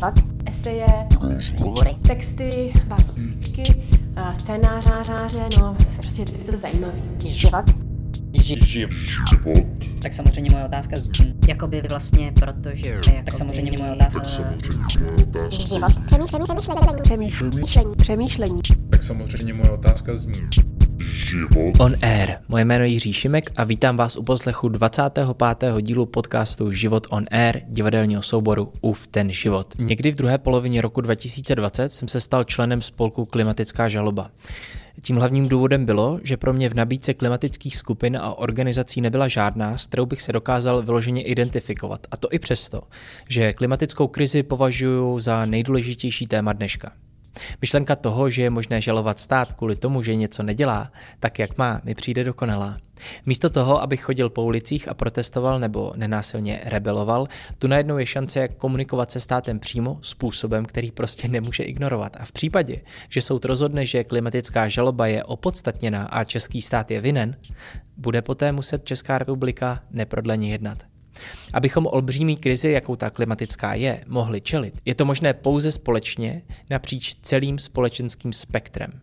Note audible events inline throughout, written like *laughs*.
život, eseje, hovory, texty, básničky, scénáře, no, prostě je to zajímavý. Život. Život. Tak samozřejmě moje otázka zní, jakoby vlastně, protože... Jakoby, tak samozřejmě moje otázka... Život. Přemýšlení. Přemýšlení. Přemýšlení. Tak samozřejmě moje otázka zní. Život. On Air. Moje jméno je Jiří Šimek a vítám vás u poslechu 25. dílu podcastu Život on Air divadelního souboru UF ten život. Někdy v druhé polovině roku 2020 jsem se stal členem spolku Klimatická žaloba. Tím hlavním důvodem bylo, že pro mě v nabídce klimatických skupin a organizací nebyla žádná, s kterou bych se dokázal vyloženě identifikovat. A to i přesto, že klimatickou krizi považuji za nejdůležitější téma dneška. Myšlenka toho, že je možné žalovat stát kvůli tomu, že něco nedělá, tak jak má, mi přijde dokonalá. Místo toho, abych chodil po ulicích a protestoval nebo nenásilně rebeloval, tu najednou je šance, jak komunikovat se státem přímo způsobem, který prostě nemůže ignorovat. A v případě, že soud rozhodne, že klimatická žaloba je opodstatněná a český stát je vinen, bude poté muset Česká republika neprodleně jednat. Abychom olbřímý krizi, jakou ta klimatická je, mohli čelit, je to možné pouze společně napříč celým společenským spektrem.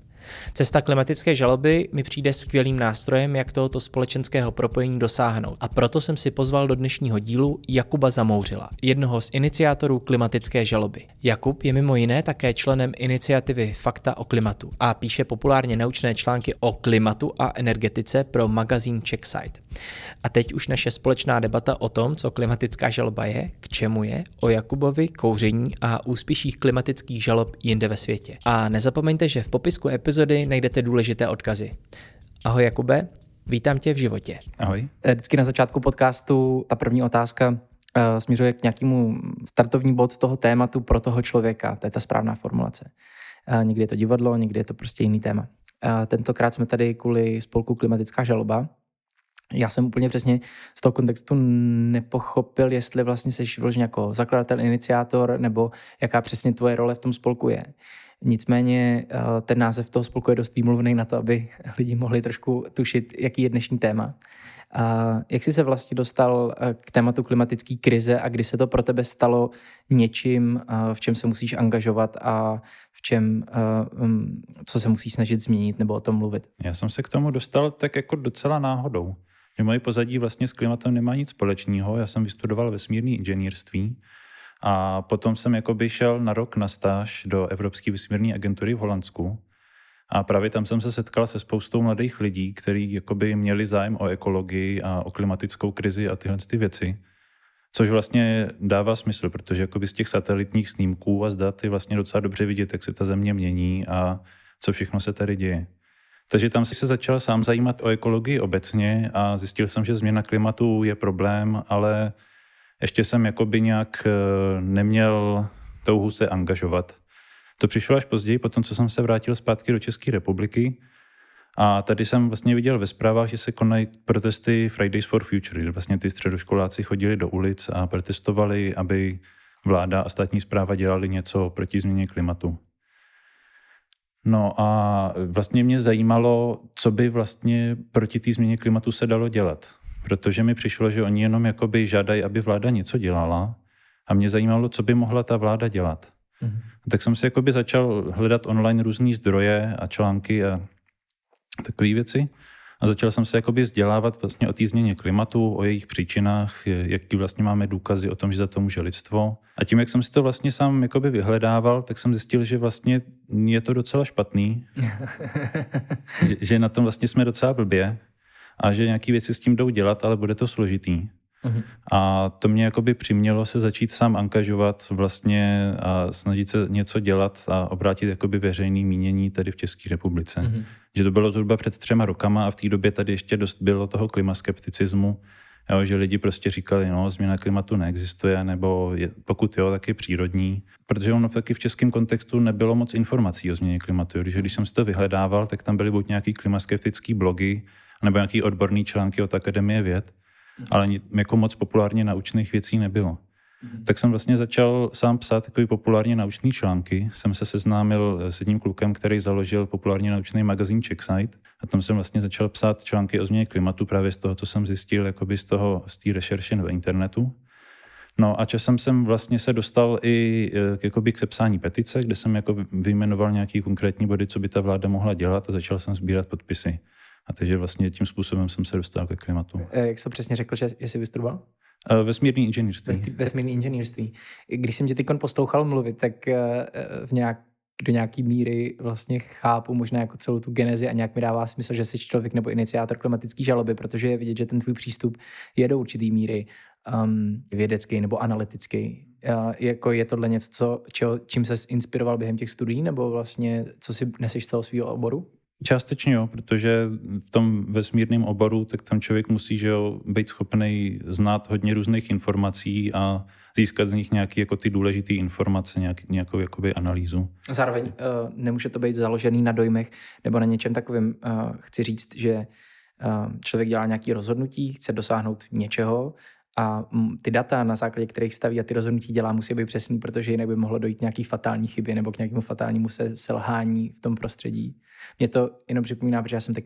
Cesta klimatické žaloby mi přijde skvělým nástrojem, jak tohoto společenského propojení dosáhnout. A proto jsem si pozval do dnešního dílu Jakuba Zamouřila, jednoho z iniciátorů klimatické žaloby. Jakub je mimo jiné také členem iniciativy Fakta o klimatu a píše populárně naučné články o klimatu a energetice pro magazín Checkside. A teď už naše společná debata o tom, co klimatická žaloba je, k čemu je, o Jakubovi, kouření a úspěších klimatických žalob jinde ve světě. A nezapomeňte, že v popisku epizody najdete důležité odkazy. Ahoj Jakube, vítám tě v životě. Ahoj. Eh, vždycky na začátku podcastu ta první otázka uh, směřuje k nějakému startovní bod toho tématu pro toho člověka. To je ta správná formulace. Uh, někdy je to divadlo, někdy je to prostě jiný téma. Tentokrát jsme tady kvůli spolku Klimatická žaloba. Já jsem úplně přesně z toho kontextu nepochopil, jestli vlastně jsi vyložený jako zakladatel, iniciátor, nebo jaká přesně tvoje role v tom spolku je. Nicméně eh, ten název toho spolku je dost výmluvný na to, aby *laughs* lidi mohli trošku tušit, jaký je dnešní téma. A jak jsi se vlastně dostal eh, k tématu klimatické krize a kdy se to pro tebe stalo něčím, eh, v čem se musíš angažovat a v čem, mm, co se musíš snažit změnit nebo o tom mluvit? Já jsem se k tomu dostal tak jako docela náhodou. Že moje pozadí vlastně s klimatem nemá nic společného. Já jsem vystudoval vesmírné inženýrství a potom jsem jakoby šel na rok na stáž do Evropské vesmírné agentury v Holandsku. A právě tam jsem se setkal se spoustou mladých lidí, kteří jakoby měli zájem o ekologii a o klimatickou krizi a tyhle ty věci. Což vlastně dává smysl, protože jakoby z těch satelitních snímků a z dat je vlastně docela dobře vidět, jak se ta země mění a co všechno se tady děje. Takže tam se začal sám zajímat o ekologii obecně a zjistil jsem, že změna klimatu je problém, ale ještě jsem jakoby nějak eh, neměl touhu se angažovat. To přišlo až později, potom co jsem se vrátil zpátky do České republiky. A tady jsem vlastně viděl ve zprávách, že se konají protesty Fridays for Future, kde vlastně ty středoškoláci chodili do ulic a protestovali, aby vláda a státní zpráva dělali něco proti změně klimatu. No a vlastně mě zajímalo, co by vlastně proti té změně klimatu se dalo dělat protože mi přišlo, že oni jenom jakoby žádají, aby vláda něco dělala a mě zajímalo, co by mohla ta vláda dělat. Mm-hmm. Tak jsem si jakoby začal hledat online různé zdroje a články a takové věci. A začal jsem se jakoby vzdělávat vlastně o té změně klimatu, o jejich příčinách, jaký vlastně máme důkazy o tom, že za to může lidstvo. A tím, jak jsem si to vlastně sám jakoby vyhledával, tak jsem zjistil, že vlastně je to docela špatný. *laughs* že, na tom vlastně jsme docela blbě a že nějaké věci s tím jdou dělat, ale bude to složitý. Uh-huh. A to mě jakoby přimělo se začít sám angažovat vlastně a snažit se něco dělat a obrátit jakoby veřejný mínění tady v České republice. Uh-huh. Že to bylo zhruba před třema rokama a v té době tady ještě dost bylo toho klimaskepticismu, jo, že lidi prostě říkali, no, změna klimatu neexistuje, nebo je, pokud jo, tak je přírodní. Protože ono taky v českém kontextu nebylo moc informací o změně klimatu. Když, když jsem si to vyhledával, tak tam byly buď nějaký klimaskeptický blogy, nebo nějaký odborný články od Akademie věd. Ale jako moc populárně naučných věcí nebylo. Mm. Tak jsem vlastně začal sám psát takový populárně naučný články. Jsem se seznámil s jedním klukem, který založil populárně naučný magazín Checkside a tam jsem vlastně začal psát články o změně klimatu právě z toho, co jsem zjistil jakoby z toho, z té rešerše na internetu. No a časem jsem vlastně se dostal i eh, k, jakoby k sepsání petice, kde jsem jako vyjmenoval nějaký konkrétní body, co by ta vláda mohla dělat a začal jsem sbírat podpisy. A takže vlastně tím způsobem jsem se dostal ke klimatu. Eh, Jak jsi přesně řekl, že, jsi vystudoval? Eh, Vesmírný inženýrství. Ves- Vesmírný inženýrství. Když jsem tě teď poslouchal mluvit, tak eh, v nějak, do nějaký míry vlastně chápu možná jako celou tu genezi a nějak mi dává smysl, že jsi člověk nebo iniciátor klimatické žaloby, protože je vidět, že ten tvůj přístup je do určitý míry um, vědecký nebo analytický. Uh, jako je tohle něco, co, čeho, čím se inspiroval během těch studií, nebo vlastně co si neseš z toho svého oboru? Částečně jo, protože v tom vesmírném oboru, tak tam člověk musí že jo, být schopný znát hodně různých informací a získat z nich nějaké jako ty důležité informace, nějak, nějakou jakoby analýzu. Zároveň uh, nemůže to být založený na dojmech nebo na něčem takovém. Uh, chci říct, že uh, člověk dělá nějaké rozhodnutí, chce dosáhnout něčeho a mm, ty data, na základě kterých staví a ty rozhodnutí dělá, musí být přesný, protože jinak by mohlo dojít nějaký fatální chybě nebo k nějakému fatálnímu se selhání v tom prostředí. Mě to jenom připomíná, protože já jsem teď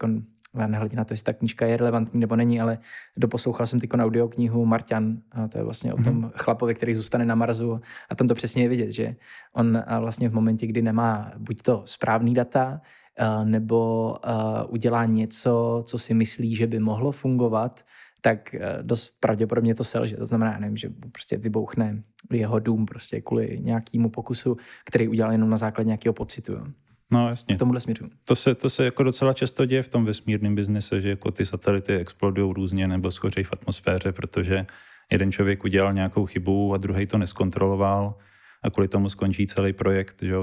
nehledě na to, jestli ta knížka je relevantní nebo není, ale doposlouchal jsem teď audioknihu Marťan, a to je vlastně o tom mm-hmm. chlapovi, který zůstane na Marsu a tam to přesně je vidět, že on vlastně v momentě, kdy nemá buď to správný data, nebo udělá něco, co si myslí, že by mohlo fungovat, tak dost pravděpodobně to selže. To znamená, nevím, že prostě vybouchne jeho dům prostě kvůli nějakému pokusu, který udělal jenom na základě nějakého pocitu. Jo. No jasně. K tomuhle směřu. To se, to se jako docela často děje v tom vesmírném biznise, že jako ty satelity explodují různě nebo schořejí v atmosféře, protože jeden člověk udělal nějakou chybu a druhý to neskontroloval a kvůli tomu skončí celý projekt. Že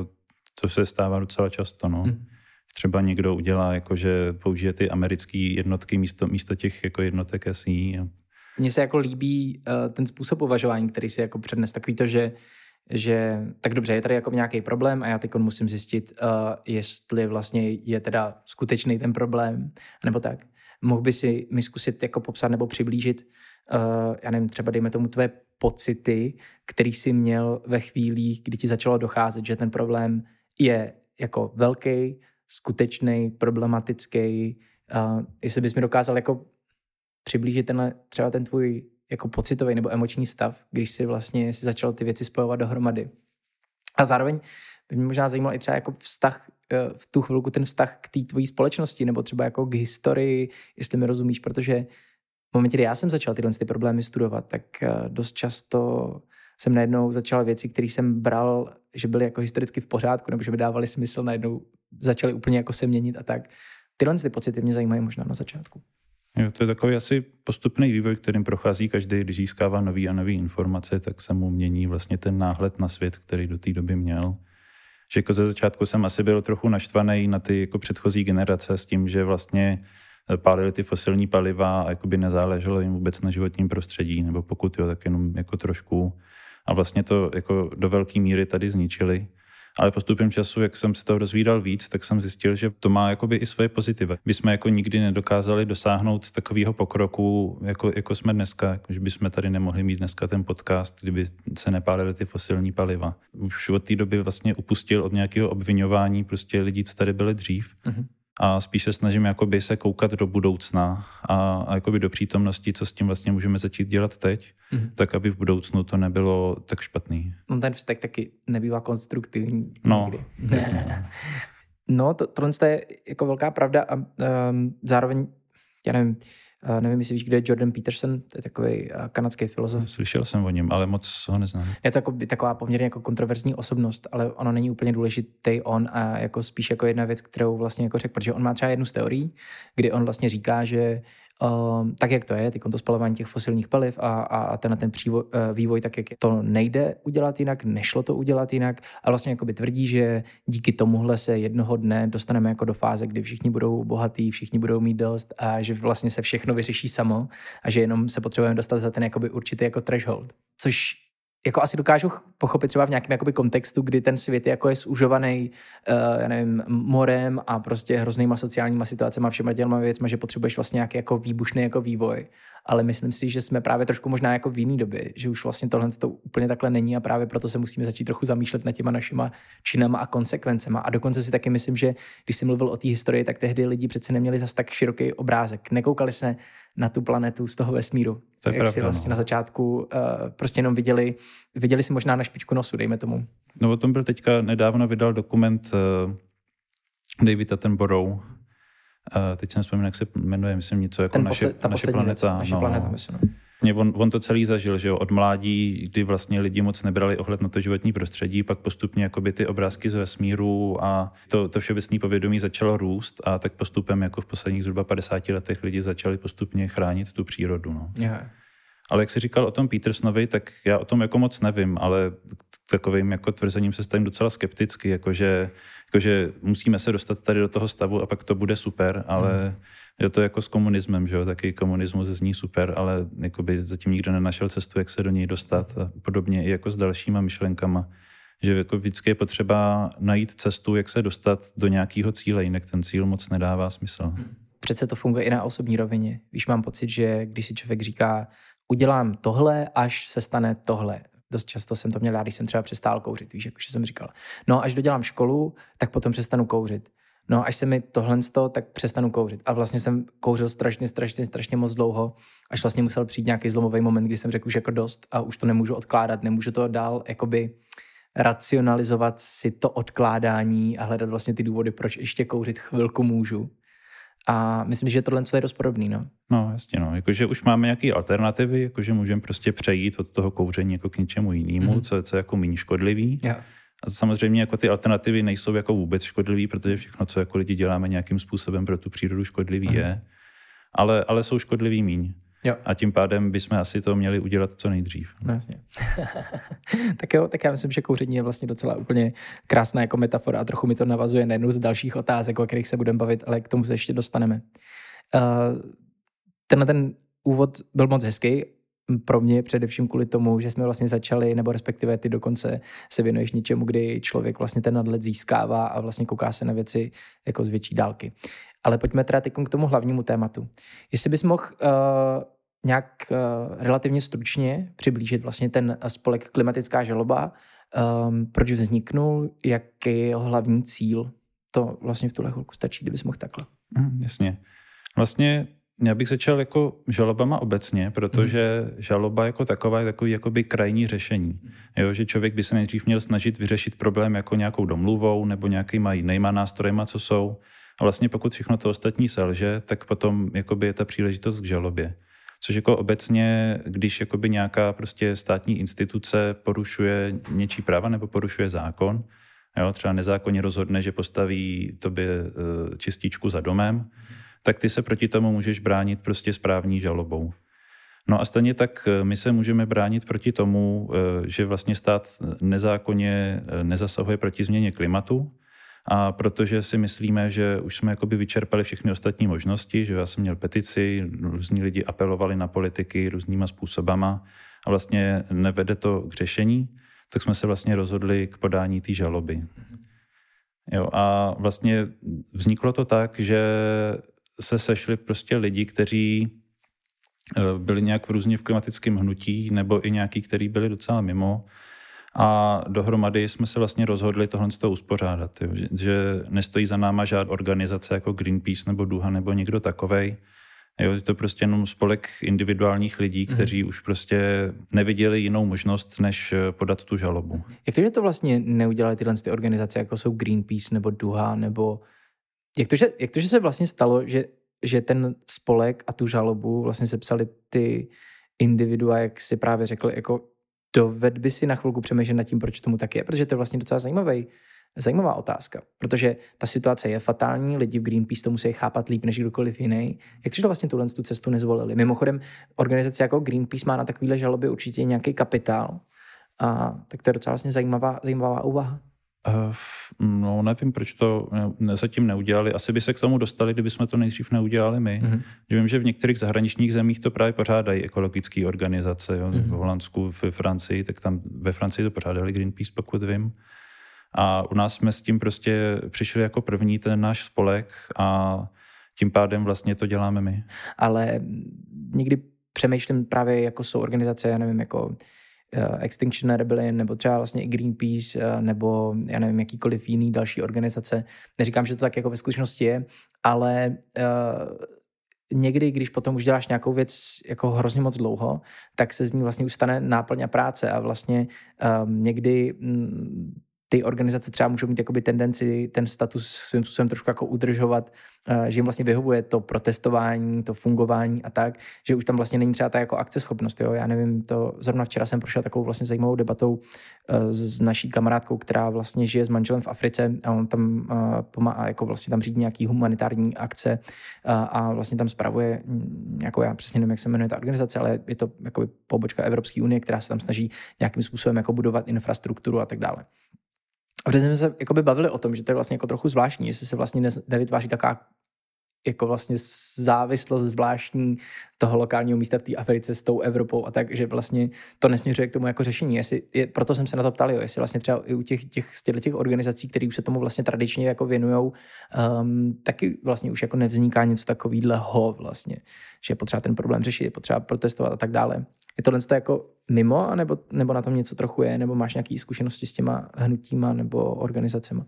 to se stává docela často. No. Hmm. Třeba někdo udělá, jako, že použije ty americké jednotky místo, místo těch jako jednotek SI. Mně se jako líbí uh, ten způsob uvažování, který si jako přednes takový to, že že tak dobře, je tady jako nějaký problém a já teď musím zjistit, uh, jestli vlastně je teda skutečný ten problém, nebo tak. Mohl by si mi zkusit jako popsat nebo přiblížit, uh, já nevím, třeba dejme tomu tvé pocity, který jsi měl ve chvílích, kdy ti začalo docházet, že ten problém je jako velký, skutečný, problematický. Uh, jestli bys mi dokázal jako přiblížit tenhle, třeba ten tvůj jako pocitový nebo emoční stav, když si vlastně si začal ty věci spojovat dohromady. A zároveň by mě možná zajímal i třeba jako vztah, v tu chvilku ten vztah k té tvojí společnosti, nebo třeba jako k historii, jestli mi rozumíš, protože v momentě, kdy já jsem začal tyhle ty problémy studovat, tak dost často jsem najednou začal věci, které jsem bral, že byly jako historicky v pořádku, nebo že by dávaly smysl, najednou začaly úplně jako se měnit a tak. Tyhle ty pocity mě zajímají možná na začátku. Jo, to je takový asi postupný vývoj, kterým prochází každý, když získává nový a nový informace, tak se mu mění vlastně ten náhled na svět, který do té doby měl. Že jako ze začátku jsem asi byl trochu naštvaný na ty jako předchozí generace s tím, že vlastně pálili ty fosilní paliva a jakoby nezáleželo jim vůbec na životním prostředí, nebo pokud jo, tak jenom jako trošku. A vlastně to jako do velké míry tady zničili. Ale postupem času, jak jsem se toho dozvídal víc, tak jsem zjistil, že to má jakoby i svoje pozitivy. My jsme jako nikdy nedokázali dosáhnout takového pokroku, jako, jako jsme dneska, že bychom tady nemohli mít dneska ten podcast, kdyby se nepálily ty fosilní paliva. Už od té doby vlastně upustil od nějakého obvinování prostě lidí, co tady byli dřív. Mm-hmm a spíš se snažím jakoby se koukat do budoucna a, a jakoby do přítomnosti, co s tím vlastně můžeme začít dělat teď, mm-hmm. tak aby v budoucnu to nebylo tak špatný. No ten vztek taky nebývá konstruktivní. No, *laughs* no to, tohle je jako velká pravda a um, zároveň, já nevím, Uh, nevím, jestli víš, kde je Jordan Peterson, to je takový uh, kanadský filozof. Slyšel jsem o něm, ale moc ho neznám. Je to jako, taková poměrně jako kontroverzní osobnost, ale ono není úplně důležitý on a jako spíš jako jedna věc, kterou vlastně jako řekl, protože on má třeba jednu z teorií, kdy on vlastně říká, že Um, tak, jak to je, ty to spalování těch fosilních paliv a, a, a ten, ten přívoj, uh, vývoj, tak jak je, to nejde udělat jinak, nešlo to udělat jinak a vlastně jakoby tvrdí, že díky tomuhle se jednoho dne dostaneme jako do fáze, kdy všichni budou bohatí, všichni budou mít dost a že vlastně se všechno vyřeší samo a že jenom se potřebujeme dostat za ten jakoby určitý jako threshold. Což jako asi dokážu pochopit třeba v nějakém jakoby kontextu, kdy ten svět jako je zužovaný, uh, já nevím, morem a prostě hroznýma sociálníma situacemi a všema těma věcmi, že potřebuješ vlastně nějaký jako výbušný jako vývoj. Ale myslím si, že jsme právě trošku možná jako v jiný době, že už vlastně tohle to úplně takhle není a právě proto se musíme začít trochu zamýšlet nad těma našima činama a konsekvencema. A dokonce si taky myslím, že když jsi mluvil o té historii, tak tehdy lidi přece neměli zas tak široký obrázek. Nekoukali se na tu planetu z toho vesmíru. To je Jak si vlastně no. na začátku uh, prostě jenom viděli, viděli si možná na špičku nosu, dejme tomu. No o tom byl teďka nedávno vydal dokument uh, David Attenborough. Uh, teď jsem vzpomněl, jak se jmenuje, myslím něco jako Ten naše, ta naše planeta. věc, naše no. planeta, myslím. Mě on, on to celý zažil, že jo, od mládí, kdy vlastně lidi moc nebrali ohled na to životní prostředí, pak postupně jakoby ty obrázky z vesmíru a to, to všeobecné povědomí začalo růst a tak postupem jako v posledních zhruba 50 letech lidi začali postupně chránit tu přírodu. No. Yeah. Ale jak jsi říkal o tom Petersonovi, tak já o tom jako moc nevím, ale takovým jako tvrzením se stavím docela skepticky, jakože, jakože musíme se dostat tady do toho stavu a pak to bude super, ale je to jako s komunismem, že jo, taky komunismus zní super, ale jakoby zatím nikdo nenašel cestu, jak se do něj dostat a podobně i jako s dalšíma myšlenkama, že jako vždycky je potřeba najít cestu, jak se dostat do nějakého cíle, jinak ten cíl moc nedává smysl. Přece to funguje i na osobní rovině. Víš, mám pocit, že když si člověk říká, udělám tohle, až se stane tohle. Dost často jsem to měl já, když jsem třeba přestál kouřit, víš, jakože jsem říkal. No, až dodělám školu, tak potom přestanu kouřit. No, až se mi tohle sto, tak přestanu kouřit. A vlastně jsem kouřil strašně, strašně, strašně moc dlouho, až vlastně musel přijít nějaký zlomový moment, kdy jsem řekl už jako dost a už to nemůžu odkládat, nemůžu to dál jakoby racionalizovat si to odkládání a hledat vlastně ty důvody, proč ještě kouřit chvilku můžu. A myslím, že tohle je dost podobný, no. No, jasně, no. Jakože už máme nějaké alternativy, jakože můžeme prostě přejít od toho kouření jako k něčemu jinému, mm-hmm. co, co je jako méně škodlivý. Yeah. A samozřejmě jako ty alternativy nejsou jako vůbec škodlivý, protože všechno, co jako lidi děláme nějakým způsobem pro tu přírodu škodlivý mm-hmm. je, ale, ale jsou škodlivý míň. Jo. A tím pádem bychom asi to měli udělat co nejdřív. Jasně. *laughs* tak jo, tak já myslím, že kouření je vlastně docela úplně krásná jako metafora a trochu mi to navazuje na jednu z dalších otázek, o kterých se budeme bavit, ale k tomu se ještě dostaneme. Uh, tenhle ten úvod byl moc hezký, pro mě především kvůli tomu, že jsme vlastně začali, nebo respektive ty dokonce se věnuješ něčemu, kdy člověk vlastně ten nadhled získává a vlastně kouká se na věci jako z větší dálky. Ale pojďme teda teď k tomu hlavnímu tématu. Jestli bys mohl uh, nějak uh, relativně stručně přiblížit vlastně ten spolek klimatická žaloba, um, proč vzniknul, jaký je jeho hlavní cíl, to vlastně v tuhle chvilku stačí, kdybys mohl takhle. Mm, jasně. Vlastně já bych začal jako žalobama obecně, protože mm. žaloba jako taková je takový jakoby krajní řešení. Jo, že člověk by se nejdřív měl snažit vyřešit problém jako nějakou domluvou nebo nějakýma jinýma nástrojema, co jsou. A vlastně pokud všechno to ostatní selže, tak potom jakoby je ta příležitost k žalobě. Což jako obecně, když jakoby nějaká prostě státní instituce porušuje něčí práva nebo porušuje zákon, jo, třeba nezákonně rozhodne, že postaví tobě uh, čističku za domem, tak ty se proti tomu můžeš bránit prostě správní žalobou. No a stejně tak my se můžeme bránit proti tomu, že vlastně stát nezákonně nezasahuje proti změně klimatu, a protože si myslíme, že už jsme jakoby vyčerpali všechny ostatní možnosti, že já jsem měl petici, různí lidi apelovali na politiky různýma způsobama a vlastně nevede to k řešení, tak jsme se vlastně rozhodli k podání té žaloby. Jo, a vlastně vzniklo to tak, že se sešli prostě lidi, kteří byli nějak v různě v klimatickém hnutí, nebo i nějaký, kteří byli docela mimo. A dohromady jsme se vlastně rozhodli tohle z toho uspořádat, jo, že, nestojí za náma žádná organizace jako Greenpeace nebo Duha nebo někdo takovej. Jo, je to prostě jenom spolek individuálních lidí, kteří mm. už prostě neviděli jinou možnost, než podat tu žalobu. Jak to, že to vlastně neudělali tyhle ty organizace, jako jsou Greenpeace nebo Duha, nebo jak to, že, jak to, že se vlastně stalo, že, že ten spolek a tu žalobu vlastně sepsali ty individua, jak si právě řekl, jako doved by si na chvilku přemýšlet nad tím, proč tomu tak je, protože to je vlastně docela zajímavý, zajímavá otázka, protože ta situace je fatální, lidi v Greenpeace to musí chápat líp než kdokoliv jiný. Jak to, že vlastně tuhle tu cestu nezvolili? Mimochodem, organizace jako Greenpeace má na takovéhle žaloby určitě nějaký kapitál, a tak to je docela vlastně zajímavá, zajímavá úvaha. Uh, no, nevím, proč to ne, zatím neudělali. Asi by se k tomu dostali, kdyby jsme to nejdřív neudělali my. Mm-hmm. Že vím, že v některých zahraničních zemích to právě pořádají ekologické organizace. Jo? Mm-hmm. V Holandsku, ve Francii, tak tam ve Francii to pořádali Greenpeace, pokud vím. A u nás jsme s tím prostě přišli jako první ten náš spolek a tím pádem vlastně to děláme my. Ale někdy přemýšlím právě, jako jsou organizace, já nevím, jako uh, Extinction Rebellion, nebo třeba vlastně i Greenpeace, uh, nebo já nevím, jakýkoliv jiný další organizace. Neříkám, že to tak jako ve skutečnosti je, ale uh, někdy, když potom už děláš nějakou věc jako hrozně moc dlouho, tak se z ní vlastně už stane náplň a práce a vlastně um, někdy mm, ty organizace třeba můžou mít jakoby tendenci ten status svým způsobem trošku jako udržovat, eh, že jim vlastně vyhovuje to protestování, to fungování a tak, že už tam vlastně není třeba ta jako akceschopnost. Jo? Já nevím, to zrovna včera jsem prošel takovou vlastně zajímavou debatou eh, s naší kamarádkou, která vlastně žije s manželem v Africe a on tam eh, pomáhá, jako vlastně tam řídí nějaký humanitární akce a vlastně tam spravuje jako já přesně nevím, jak se jmenuje ta organizace, ale je to jako pobočka Evropské unie, která se tam snaží nějakým způsobem jako budovat infrastrukturu a tak dále. A protože jsme se jakoby bavili o tom, že to je vlastně jako trochu zvláštní, jestli se vlastně nevytváří taková jako vlastně závislost zvláštní toho lokálního místa v té Africe s tou Evropou a tak, že vlastně to nesměřuje k tomu jako řešení. Jestli, je, proto jsem se na to ptal, jo, jestli vlastně třeba i u těch, těch, z těch organizací, které už se tomu vlastně tradičně jako věnují, um, taky vlastně už jako nevzniká něco takového vlastně, že je potřeba ten problém řešit, je potřeba protestovat a tak dále. Je tohle jako mimo, nebo, nebo na tom něco trochu je, nebo máš nějaké zkušenosti s těma hnutíma nebo organizacemi?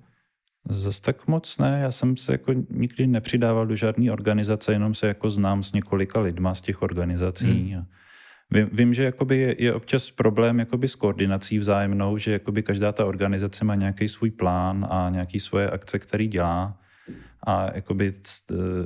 Zas tak moc ne, já jsem se jako nikdy nepřidával do žádné organizace, jenom se jako znám s několika lidma z těch organizací. Hmm. Vím, vím, že jakoby je, je občas problém jakoby s koordinací vzájemnou, že jakoby každá ta organizace má nějaký svůj plán a nějaký svoje akce, který dělá a jakoby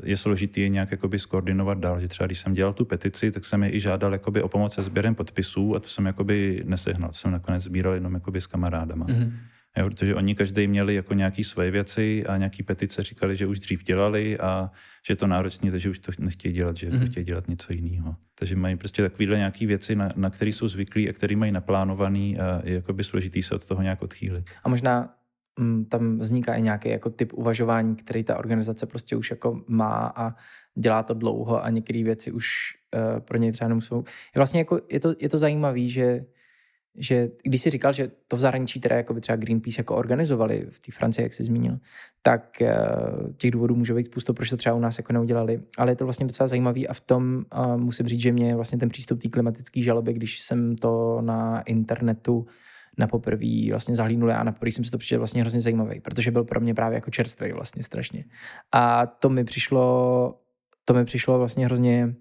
je složitý je nějak jakoby skoordinovat dál, že třeba když jsem dělal tu petici, tak jsem je i žádal jakoby o pomoc se sběrem podpisů a to jsem jakoby nesehnal, to jsem nakonec sbíral jenom jakoby s kamarádama. Mm-hmm. Jo, protože oni každý měli jako nějaký své věci a nějaký petice říkali, že už dřív dělali a že je to náročné, takže už to nechtějí dělat, že mm-hmm. chtějí dělat něco jiného. Takže mají prostě takovéhle nějaké věci, na, na které jsou zvyklí a které mají naplánovaný a je jakoby složitý se od toho nějak odchýlit. A možná m, tam vzniká i nějaký jako typ uvažování, který ta organizace prostě už jako má a dělá to dlouho a některé věci už uh, pro něj třeba nemusou. Je vlastně jako, je to, je to zajímavé, že že když si říkal, že to v zahraničí teda jako by třeba Greenpeace jako organizovali v té Francii, jak jsi zmínil, tak eh, těch důvodů může být spoustu, proč to třeba u nás jako neudělali. Ale je to vlastně docela zajímavý a v tom uh, musím říct, že mě vlastně ten přístup té klimatické žaloby, když jsem to na internetu na poprvé vlastně zahlínul a na poprvé jsem si to přišel vlastně hrozně zajímavý, protože byl pro mě právě jako čerstvý vlastně strašně. A to mi přišlo, to mi přišlo vlastně hrozně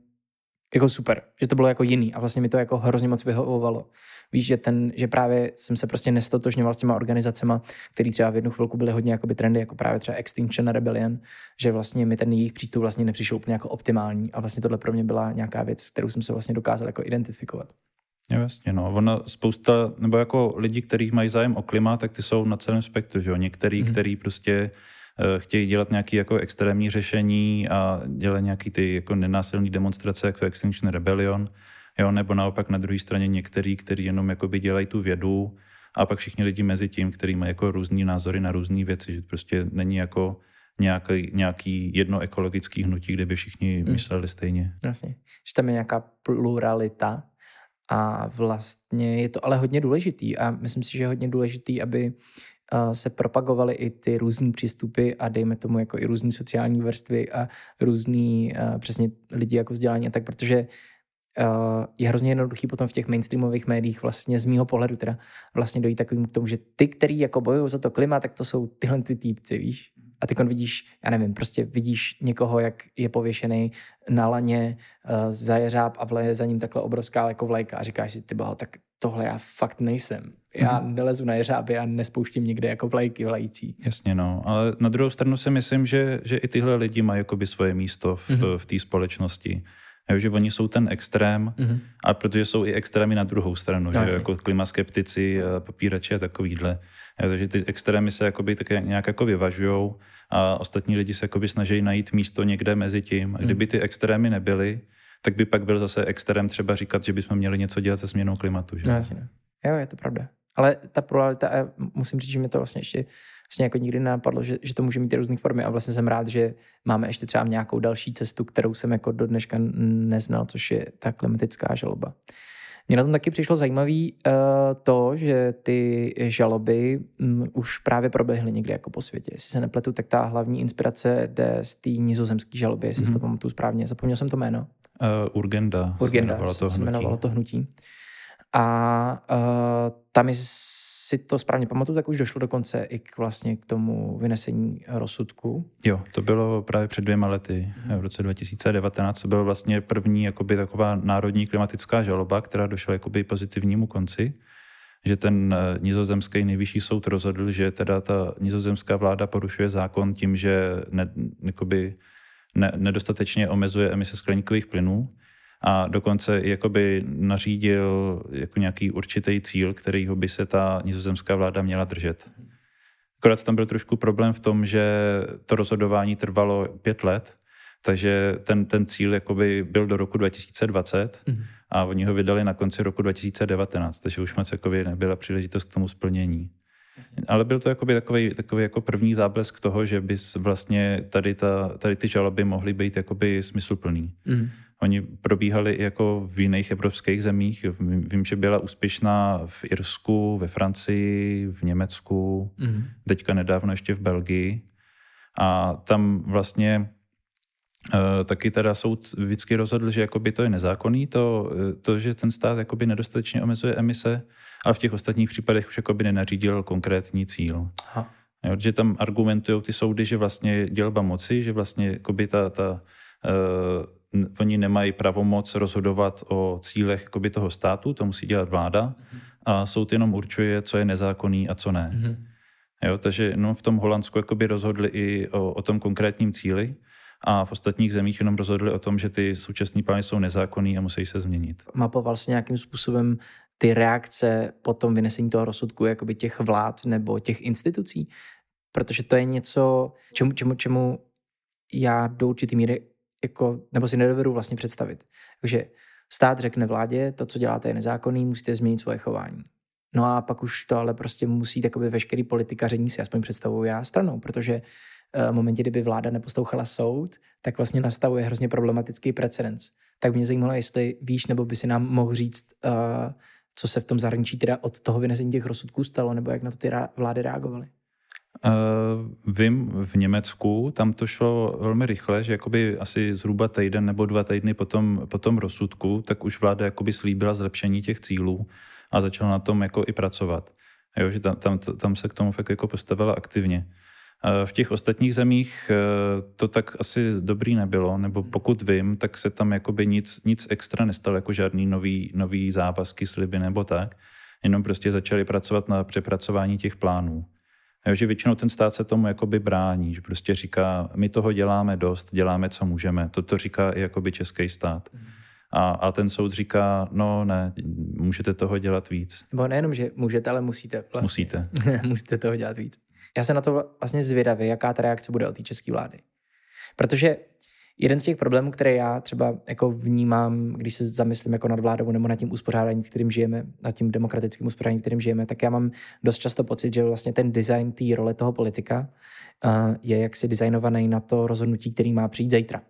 jako super, že to bylo jako jiný a vlastně mi to jako hrozně moc vyhovovalo. Víš, že, ten, že právě jsem se prostě nestotožňoval s těma organizacemi, které třeba v jednu chvilku byly hodně jakoby trendy, jako právě třeba Extinction Rebellion, že vlastně mi ten jejich přístup vlastně nepřišel úplně jako optimální a vlastně tohle pro mě byla nějaká věc, s kterou jsem se vlastně dokázal jako identifikovat. Jo, jasně, no. Ona spousta, nebo jako lidi, kteří mají zájem o klima, tak ty jsou na celém spektru, že jo. Některý, mm-hmm. který prostě chtějí dělat nějaké jako extrémní řešení a dělat nějaký ty jako nenásilné demonstrace, jako Extinction Rebellion, jo, nebo naopak na druhé straně některý, kteří jenom jakoby dělají tu vědu a pak všichni lidi mezi tím, kteří mají jako různý názory na různé věci, že prostě není jako nějaký, nějaký jedno ekologický hnutí, kde by všichni hmm. mysleli stejně. Jasně, že tam je nějaká pluralita a vlastně je to ale hodně důležitý a myslím si, že je hodně důležitý, aby se propagovaly i ty různé přístupy a dejme tomu jako i různé sociální vrstvy a různý přesně lidi jako vzdělání a tak, protože je hrozně jednoduchý potom v těch mainstreamových médiích vlastně z mýho pohledu teda vlastně dojít takovým k tomu, že ty, který jako bojují za to klima, tak to jsou tyhle ty týpci, víš? A ty vidíš, já nevím, prostě vidíš někoho, jak je pověšený na laně uh, za jeřáb a vleje za ním takhle obrovská jako vlajka a říkáš si, ty boho, tak tohle já fakt nejsem. Já mm-hmm. nelezu na jeřáby a nespouštím nikde jako vlajky vlající. Jasně, no. Ale na druhou stranu si myslím, že, že i tyhle lidi mají jakoby svoje místo v, mm-hmm. v té společnosti. Jo, že oni jsou ten extrém, mm-hmm. a protože jsou i extrémy na druhou stranu, že, jako klimaskeptici, papírači a takovýhle. Jo, takže ty extrémy se jakoby také nějak jako vyvažujou a ostatní lidi se jakoby snaží najít místo někde mezi tím. A kdyby ty extrémy nebyly, tak by pak byl zase extrém třeba říkat, že bychom měli něco dělat se změnou klimatu. Že? No, jasně. Jo, je to pravda. Ale ta pluralita, musím říct, že mi to vlastně ještě vlastně jako nikdy nenapadlo, že, že to může mít různé formy a vlastně jsem rád, že máme ještě třeba nějakou další cestu, kterou jsem jako do dneška neznal, což je ta klimatická žaloba. Mně na tom taky přišlo zajímavé uh, to, že ty žaloby um, už právě proběhly někde jako po světě. Jestli se nepletu, tak ta hlavní inspirace jde z té nizozemské žaloby, jestli mm-hmm. si to mhm. pamatuju správně. Zapomněl jsem to jméno. Uh, Urgenda. Urgenda se jmenovalo to hnutí. A uh, tam, si to správně pamatuju, tak už došlo dokonce i k vlastně k tomu vynesení rozsudku. Jo, to bylo právě před dvěma lety, v roce 2019. To byla vlastně první jakoby, taková národní klimatická žaloba, která došla jakoby pozitivnímu konci že ten eh, nizozemský nejvyšší soud rozhodl, že teda ta nizozemská vláda porušuje zákon tím, že ne, jakoby ne, nedostatečně omezuje emise skleníkových plynů a dokonce jakoby nařídil jako nějaký určitý cíl, kterýho by se ta nizozemská vláda měla držet. Akorát tam byl trošku problém v tom, že to rozhodování trvalo pět let, takže ten, ten cíl jakoby byl do roku 2020 mm. a oni ho vydali na konci roku 2019, takže už moc jakoby nebyla příležitost k tomu splnění. Ale byl to jakoby takový, takový jako první záblesk toho, že bys vlastně tady, ta, tady ty žaloby mohly být jakoby smysluplný. Mm. Oni probíhali jako v jiných evropských zemích. Vím, že byla úspěšná v Irsku, ve Francii, v Německu, mm. teďka nedávno ještě v Belgii. A tam vlastně Uh, taky teda soud vždycky rozhodl, že jakoby to je nezákonný, to, to, že ten stát jakoby nedostatečně omezuje emise, ale v těch ostatních případech už jakoby nenařídil konkrétní cíl. Aha. Jo, že tam argumentují ty soudy, že vlastně dělba moci, že vlastně jakoby ta, ta uh, oni nemají pravomoc rozhodovat o cílech jakoby toho státu, to musí dělat vláda mhm. a soud jenom určuje, co je nezákonný a co ne. Mhm. Jo, takže no, v tom Holandsku jakoby rozhodli i o, o tom konkrétním cíli a v ostatních zemích jenom rozhodli o tom, že ty současné plány jsou nezákonný a musí se změnit. Mapoval si nějakým způsobem ty reakce po tom vynesení toho rozsudku jakoby těch vlád nebo těch institucí? Protože to je něco, čemu, čemu, čemu já do určitý míry jako, nebo si nedovedu vlastně představit. Takže stát řekne vládě, to, co děláte, je nezákonný, musíte změnit svoje chování. No a pak už to ale prostě musí takový veškerý politikaření si aspoň představuju já stranou, protože Eh, v momentě, kdyby vláda neposlouchala soud, tak vlastně nastavuje hrozně problematický precedens. Tak mě zajímalo, jestli víš, nebo by si nám mohl říct, uh, co se v tom zahraničí teda od toho vynesení těch rozsudků stalo, nebo jak na to ty vlády reagovaly? Uh, vím, v Německu tam to šlo velmi rychle, že jakoby asi zhruba týden nebo dva týdny po tom, po tom rozsudku, tak už vláda jakoby slíbila zlepšení těch cílů a začala na tom jako i pracovat. Jo, že tam, tam, tam se k tomu fakt jako postavila aktivně. V těch ostatních zemích eh, to tak asi dobrý nebylo, nebo hmm. pokud vím, tak se tam jakoby nic, nic extra nestalo, jako žádný nový, nový závazky, sliby nebo tak. Jenom prostě začali pracovat na přepracování těch plánů. Jo, že většinou ten stát se tomu jakoby brání, že prostě říká, my toho děláme dost, děláme, co můžeme. Toto říká i jakoby český stát. A, a ten soud říká, no ne, můžete toho dělat víc. Nebo nejenom, že můžete, ale musíte. Vlastně. Musíte. *laughs* musíte toho dělat víc. Já se na to vlastně zvědavý, jaká ta reakce bude od té české vlády. Protože jeden z těch problémů, které já třeba jako vnímám, když se zamyslím jako nad vládou nebo nad tím uspořádáním, v kterým žijeme, nad tím demokratickým uspořádáním, v kterým žijeme, tak já mám dost často pocit, že vlastně ten design té role toho politika uh, je jaksi designovaný na to rozhodnutí, který má přijít zítra.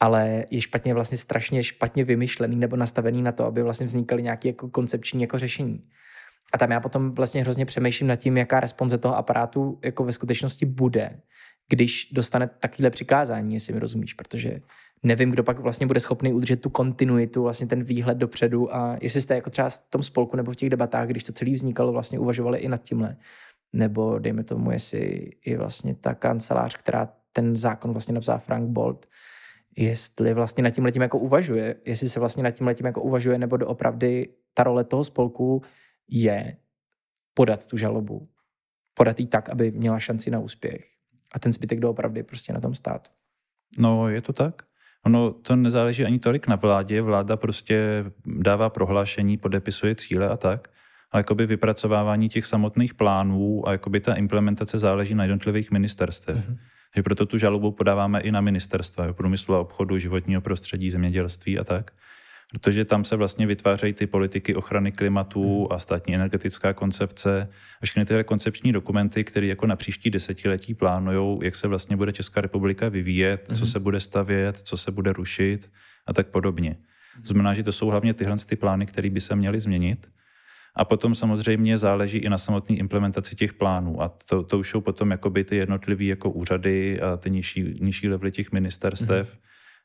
Ale je špatně vlastně strašně špatně vymyšlený nebo nastavený na to, aby vlastně vznikaly nějaké jako koncepční jako řešení. A tam já potom vlastně hrozně přemýšlím nad tím, jaká responze toho aparátu jako ve skutečnosti bude, když dostane takovéhle přikázání, jestli mi rozumíš, protože nevím, kdo pak vlastně bude schopný udržet tu kontinuitu, vlastně ten výhled dopředu a jestli jste jako třeba v tom spolku nebo v těch debatách, když to celé vznikalo, vlastně uvažovali i nad tímhle. Nebo dejme tomu, jestli i vlastně ta kancelář, která ten zákon vlastně napsal Frank Bolt, jestli vlastně nad tím letím jako uvažuje, jestli se vlastně nad tím letím jako uvažuje, nebo doopravdy ta role toho spolku je podat tu žalobu. Podat ji tak, aby měla šanci na úspěch. A ten zbytek doopravdy prostě na tom stát. No, je to tak. Ono to nezáleží ani tolik na vládě. Vláda prostě dává prohlášení, podepisuje cíle a tak. Ale jakoby vypracovávání těch samotných plánů a jakoby ta implementace záleží na jednotlivých ministerstvech. Mm-hmm. Že proto tu žalobu podáváme i na ministerstva, průmyslu a obchodu, životního prostředí, zemědělství a tak protože tam se vlastně vytvářejí ty politiky ochrany klimatu hmm. a státní energetická koncepce a všechny tyhle koncepční dokumenty, které jako na příští desetiletí plánují, jak se vlastně bude Česká republika vyvíjet, co hmm. se bude stavět, co se bude rušit a tak podobně. To znamená, že to jsou hlavně tyhle ty plány, které by se měly změnit. A potom samozřejmě záleží i na samotné implementaci těch plánů. A to, to už jsou potom jakoby ty jednotlivé jako úřady a ty nižší, nižší levely těch ministerstev, mm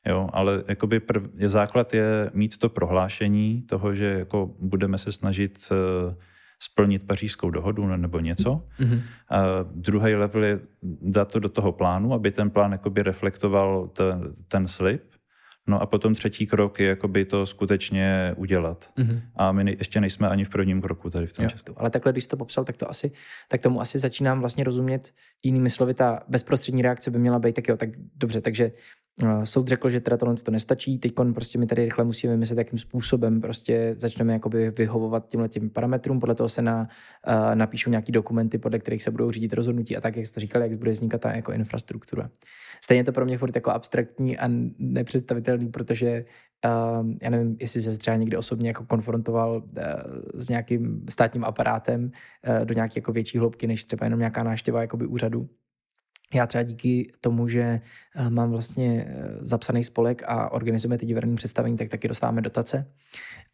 Jo, ale jakoby prv, je základ je mít to prohlášení toho, že jako budeme se snažit uh, splnit pařížskou dohodu nebo něco. Mm-hmm. A druhý level je dát to do toho plánu, aby ten plán jakoby reflektoval ten, ten slib. No a potom třetí krok je jakoby to skutečně udělat. Mm-hmm. A my ne, ještě nejsme ani v prvním kroku tady v tom Česku. Ale takhle, když jsi to popsal, tak to asi, tak tomu asi začínám vlastně rozumět. Jinými slovy, ta bezprostřední reakce by měla být tak jo, tak dobře, takže Soud řekl, že teda tohle to nestačí, teď prostě my tady rychle musíme vymyslet, jakým způsobem prostě začneme jakoby vyhovovat těmhle těm parametrům, podle toho se na, uh, napíšou nějaký dokumenty, podle kterých se budou řídit rozhodnutí a tak, jak jste říkal, jak bude vznikat ta jako infrastruktura. Stejně to pro mě furt jako abstraktní a nepředstavitelný, protože uh, já nevím, jestli se třeba někdy osobně jako konfrontoval uh, s nějakým státním aparátem uh, do nějaké jako větší hloubky, než třeba jenom nějaká náštěva úřadu já třeba díky tomu, že eh, mám vlastně eh, zapsaný spolek a organizujeme ty divadelní představení, tak taky dostáváme dotace.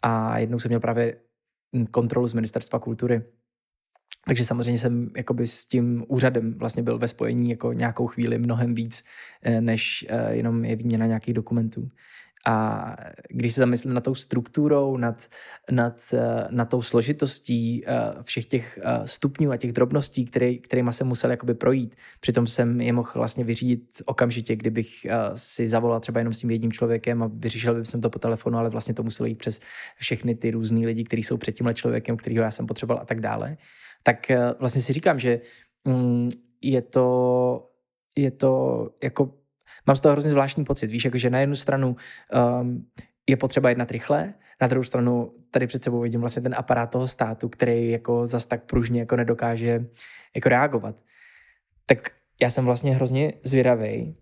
A jednou jsem měl právě hm, kontrolu z Ministerstva kultury. Takže samozřejmě jsem jakoby s tím úřadem vlastně byl ve spojení jako nějakou chvíli mnohem víc, eh, než jenom je výměna nějakých dokumentů. A když se zamyslím nad tou strukturou, nad, nad, eh, nad tou složitostí eh, všech těch eh, stupňů a těch drobností, který, kterýma jsem musel jakoby projít, přitom jsem je mohl vlastně vyřídit okamžitě, kdybych si zavolal třeba jenom s tím jedním člověkem a vyřešil bych jsem to po telefonu, ale vlastně to muselo jít přes všechny ty různý lidi, kteří jsou před tímhle člověkem, kterýho já jsem potřeboval a tak dále. Tak vlastně si říkám, že mm, je to, je to jako mám z toho hrozně zvláštní pocit. Víš, jakože na jednu stranu um, je potřeba jednat rychle, na druhou stranu tady před sebou vidím vlastně ten aparát toho státu, který jako zas tak pružně jako nedokáže jako reagovat. Tak já jsem vlastně hrozně zvědavý,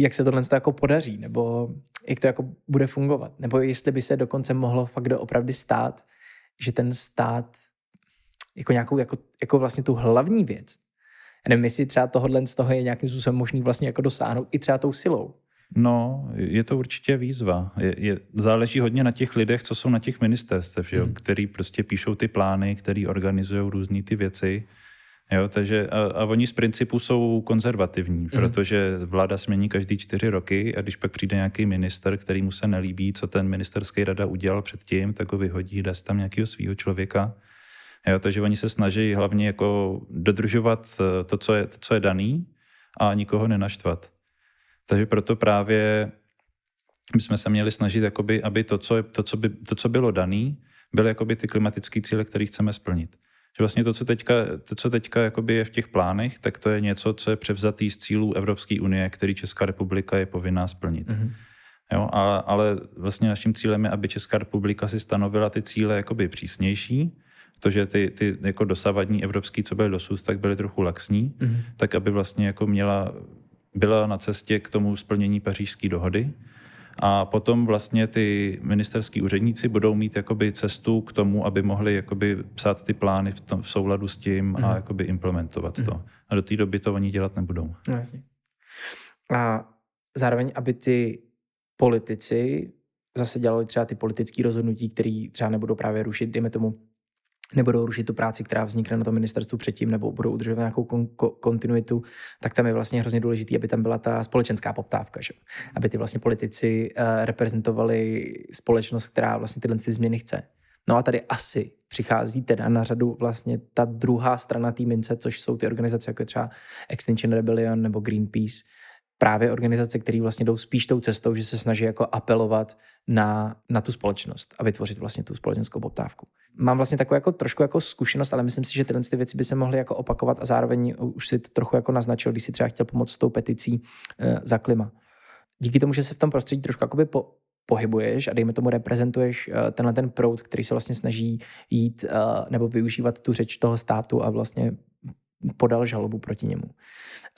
jak se tohle jako podaří, nebo jak to jako bude fungovat. Nebo jestli by se dokonce mohlo fakt doopravdy stát, že ten stát jako nějakou, jako, jako vlastně tu hlavní věc nevím, jestli třeba tohohle z toho je nějakým způsobem možný vlastně jako dosáhnout i třeba tou silou. No, je to určitě výzva. Je, je, záleží hodně na těch lidech, co jsou na těch ministerstvech, hmm. který prostě píšou ty plány, který organizují různé ty věci. Jo, takže a, a oni z principu jsou konzervativní, mm. protože vláda smění každý čtyři roky a když pak přijde nějaký minister, který mu se nelíbí, co ten ministerský rada udělal předtím, tak ho vyhodí, dá tam nějakého svého člověka. Jo, takže oni se snaží hlavně jako dodržovat eh, to, co je, to, co je daný a nikoho nenaštvat. Takže proto právě my jsme se měli snažit, jakoby, aby to co, je, to, co by, to, co bylo daný, byly jakoby ty klimatické cíle, které chceme splnit. Že vlastně to, co teďka, to, co teďka jakoby je v těch plánech, tak to je něco, co je převzatý z cílů Evropské unie, který Česká republika je povinná splnit. Mm-hmm. Jo, ale, ale vlastně naším cílem je, aby Česká republika si stanovila ty cíle jakoby přísnější, to, že ty, ty jako dosavadní evropský, co byly dosud, tak byly trochu laxní, mm-hmm. tak aby vlastně jako měla, byla na cestě k tomu splnění pařížské dohody. A potom vlastně ty ministerský úředníci budou mít jakoby cestu k tomu, aby mohli jakoby psát ty plány v, tom, v souladu s tím mm. a mhm. jakoby implementovat mm. to. Mhm. A do té doby to oni dělat nebudou. No, jasně. A zároveň, aby ty politici zase dělali třeba ty politické rozhodnutí, které třeba nebudou právě rušit, dejme tomu, nebudou rušit tu práci, která vznikne na tom ministerstvu předtím, nebo budou udržovat nějakou kon- ko- kontinuitu, tak tam je vlastně hrozně důležité, aby tam byla ta společenská poptávka, že? aby ty vlastně politici uh, reprezentovali společnost, která vlastně tyhle ty změny chce. No a tady asi přichází teda na řadu vlastně ta druhá strana té mince, což jsou ty organizace jako je třeba Extinction Rebellion nebo Greenpeace, právě organizace, které vlastně jdou spíš tou cestou, že se snaží jako apelovat na, na tu společnost a vytvořit vlastně tu společenskou poptávku. Mám vlastně takovou jako trošku jako zkušenost, ale myslím si, že tyhle ty věci by se mohly jako opakovat a zároveň už si to trochu jako naznačil, když si třeba chtěl pomoct s tou peticí uh, za klima. Díky tomu, že se v tom prostředí trošku jakoby po, pohybuješ a dejme tomu reprezentuješ uh, tenhle ten proud, který se vlastně snaží jít uh, nebo využívat tu řeč toho státu a vlastně podal žalobu proti němu.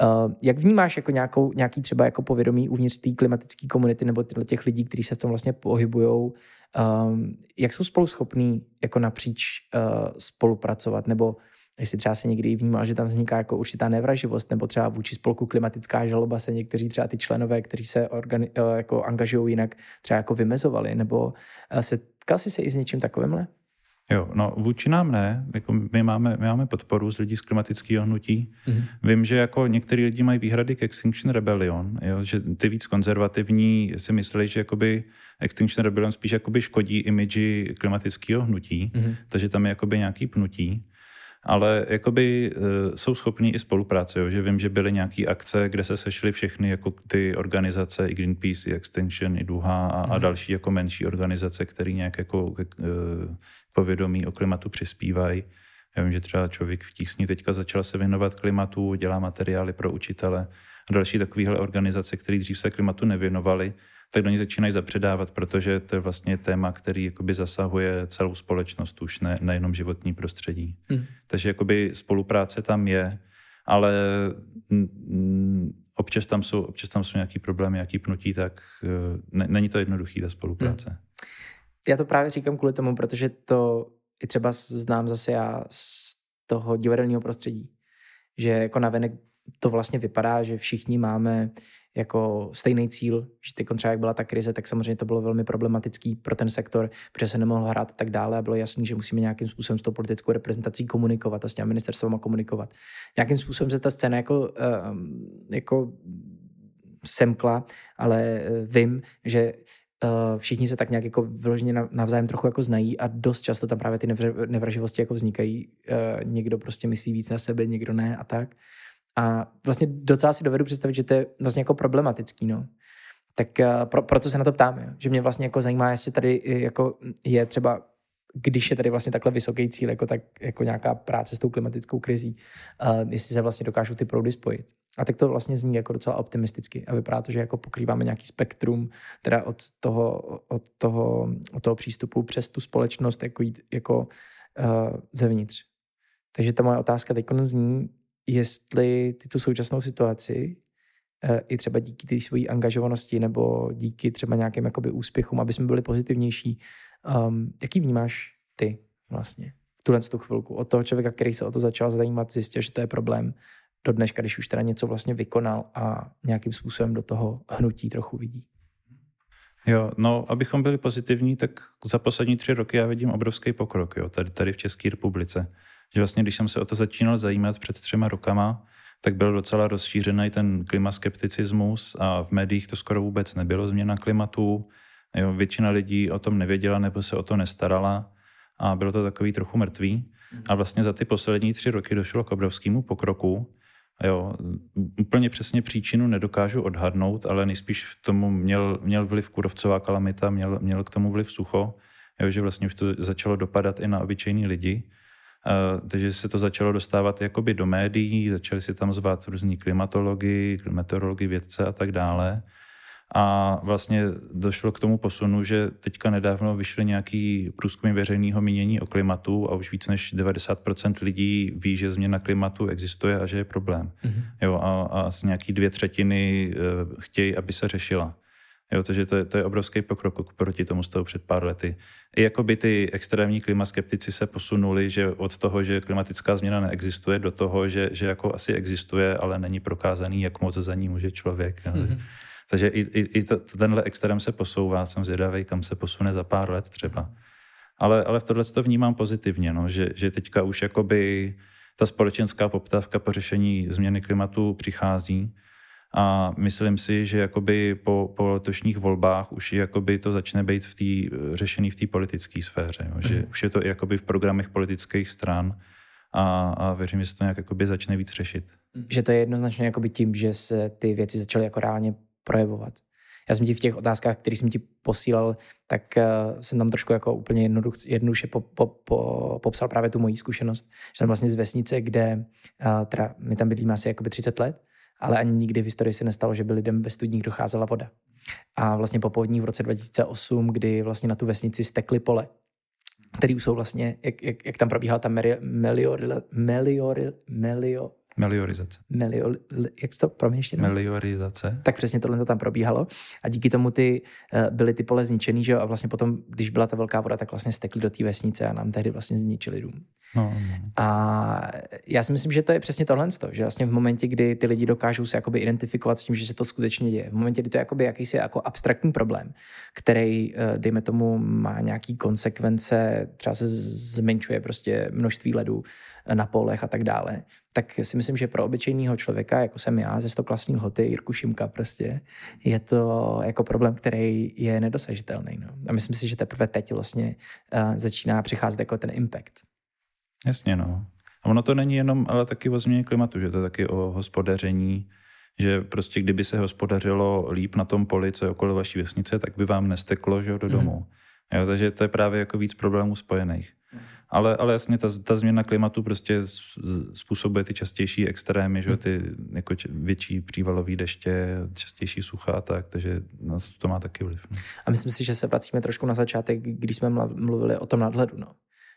Uh, jak vnímáš jako nějakou, nějaký třeba jako povědomí uvnitř té klimatické komunity nebo těch lidí, kteří se v tom vlastně pohybují, um, jak jsou spolu schopní jako napříč uh, spolupracovat, nebo jestli třeba si někdy vnímal, že tam vzniká jako určitá nevraživost, nebo třeba vůči spolku klimatická žaloba se někteří třeba ty členové, kteří se organi- jako angažují jinak, třeba jako vymezovali, nebo setkal jsi se i s něčím takovýmhle? Jo, no vůči nám ne. Jako my, máme, my máme podporu z lidí z klimatického hnutí. Mm-hmm. Vím, že jako některý lidi mají výhrady k Extinction Rebellion, jo, že ty víc konzervativní si myslí, že jakoby Extinction Rebellion spíš jakoby škodí imidži klimatického hnutí, mm-hmm. takže tam je jakoby nějaký pnutí ale jakoby uh, jsou schopní i spolupráce, jo? že vím, že byly nějaké akce, kde se sešly všechny jako ty organizace, i Greenpeace, i Extinction, i Duha a, mm. a mhm. další jako menší organizace, které nějak jako uh, povědomí o klimatu přispívají. Já vím, že třeba člověk v tísni teďka začal se věnovat klimatu, dělá materiály pro učitele a další takovéhle organizace, které dřív se klimatu nevěnovaly, tak do ní začínají zapředávat, protože to je vlastně téma, který jakoby zasahuje celou společnost, už ne, nejenom životní prostředí. Hmm. Takže jakoby spolupráce tam je, ale občas tam jsou, občas tam jsou nějaký problémy, nějaký pnutí, tak e, ne, není to jednoduchý ta spolupráce. Hmm. Já to právě říkám kvůli tomu, protože to i třeba znám zase já z toho divadelního prostředí, že jako navenek to vlastně vypadá, že všichni máme jako stejný cíl, že ty třeba jak byla ta krize, tak samozřejmě to bylo velmi problematický pro ten sektor, protože se nemohl hrát a tak dále a bylo jasný, že musíme nějakým způsobem s tou politickou reprezentací komunikovat a s těmi ministerstvem komunikovat. Nějakým způsobem se ta scéna jako, um, jako semkla, ale eh, vím, že uh, všichni se tak nějak jako vyloženě navzájem trochu jako znají a dost často tam právě ty nevraživosti jako vznikají. Uh, někdo prostě myslí víc na sebe, někdo ne a tak. A vlastně docela si dovedu představit, že to je vlastně jako problematický, no. Tak uh, pro, proto se na to ptám, jo. že mě vlastně jako zajímá, jestli tady jako je třeba když je tady vlastně takhle vysoký cíl, jako, tak, jako nějaká práce s tou klimatickou krizí, uh, jestli se vlastně dokážou ty proudy spojit. A tak to vlastně zní jako docela optimisticky a vypadá to, že jako pokrýváme nějaký spektrum teda od toho, od toho, od toho přístupu přes tu společnost jako jít jako uh, zevnitř. Takže ta moje otázka teď zní, jestli ty tu současnou situaci eh, i třeba díky té své angažovanosti nebo díky třeba nějakým jakoby úspěchům, aby jsme byli pozitivnější, um, jaký vnímáš ty vlastně v tuhle tu chvilku od toho člověka, který se o to začal zajímat, zjistil, že to je problém do dneška, když už teda něco vlastně vykonal a nějakým způsobem do toho hnutí trochu vidí. Jo, no, abychom byli pozitivní, tak za poslední tři roky já vidím obrovský pokrok, jo, tady, tady v České republice že vlastně, když jsem se o to začínal zajímat před třema rokama, tak byl docela rozšířený ten klimaskepticismus a v médiích to skoro vůbec nebylo změna klimatu. Jo, většina lidí o tom nevěděla nebo se o to nestarala a bylo to takový trochu mrtvý. A vlastně za ty poslední tři roky došlo k obrovskému pokroku. Jo, úplně přesně příčinu nedokážu odhadnout, ale nejspíš v tomu měl, měl vliv kůrovcová kalamita, měl, měl k tomu vliv sucho, jo, že vlastně už to začalo dopadat i na obyčejní lidi. Takže se to začalo dostávat jakoby do médií, začali si tam zvat různí klimatologi, meteorologi, vědce a tak dále. A vlastně došlo k tomu posunu, že teďka nedávno vyšly nějaký průzkumy veřejného mínění o klimatu a už víc než 90% lidí ví, že změna klimatu existuje a že je problém. Mm-hmm. Jo, a, a asi nějaký dvě třetiny uh, chtějí, aby se řešila. Jo, takže to je, to je obrovský pokrok proti tomu stavu před pár lety. I jakoby ty extrémní klimaskeptici se posunuli, že od toho, že klimatická změna neexistuje, do toho, že, že jako asi existuje, ale není prokázaný, jak moc za ní může člověk. Mm-hmm. Takže i, i, i to, tenhle extrém se posouvá, jsem zvědavý, kam se posune za pár let třeba. Ale, ale v tohle to vnímám pozitivně, no, že, že teďka už jakoby ta společenská poptávka po řešení změny klimatu přichází a myslím si, že jakoby po, po letošních volbách už jakoby to začne být v tý, řešený v té politické sféře. Jo? Že mm. už je to i jakoby v programech politických stran a, a věřím, že se to nějak jakoby začne víc řešit. Že to je jednoznačně jakoby tím, že se ty věci začaly jako reálně projevovat. Já jsem ti v těch otázkách, které jsem ti posílal, tak uh, jsem tam trošku jako úplně jednoduch, jednoduše po, po, po, popsal právě tu moji zkušenost, že jsem vlastně z vesnice, kde uh, teda my tam bydlíme asi jakoby 30 let ale ani nikdy v historii se nestalo, že by lidem ve studních docházela voda. A vlastně po povodních v roce 2008, kdy vlastně na tu vesnici stekly pole, které jsou vlastně, jak, jak, jak tam probíhala ta melioril, melioril, melio, Meliorizace. Melio, jak to, promiň ještě jednou? Meliorizace. tak přesně tohle to tam probíhalo a díky tomu ty eh, byly ty pole zničený, že jo, a vlastně potom, když byla ta velká voda, tak vlastně stekli do té vesnice a nám tehdy vlastně zničili dům. No, no. A já si myslím, že to je přesně tohle, že vlastně v momentě, kdy ty lidi dokážou se jakoby identifikovat s tím, že se to skutečně děje, v momentě, kdy to je jakoby jakýsi jako abstraktní problém, který, eh, dejme tomu, má nějaký konsekvence, třeba se zmenšuje prostě množství ledů eh, na polech a tak dále, tak si myslím, že pro obyčejného člověka, jako jsem já, ze stoklasní lhoty, Jirku Šimka prostě, je to jako problém, který je nedosažitelný. No. A myslím si, že teprve teď vlastně uh, začíná přicházet jako ten impact. Jasně, no. A ono to není jenom, ale taky o změně klimatu, že to je taky o hospodaření, že prostě kdyby se hospodařilo líp na tom poli, co je okolo vaší vesnice, tak by vám nesteklo že do domu. Mm. Jo, takže to je právě jako víc problémů spojených. Ale, ale jasně, ta, ta změna klimatu prostě způsobuje ty častější extrémy, že ty jako větší přívalový deště, častější sucha a tak, takže na to, to má taky vliv. No. A myslím si, že se vracíme trošku na začátek, když jsme mluvili o tom nadhledu. No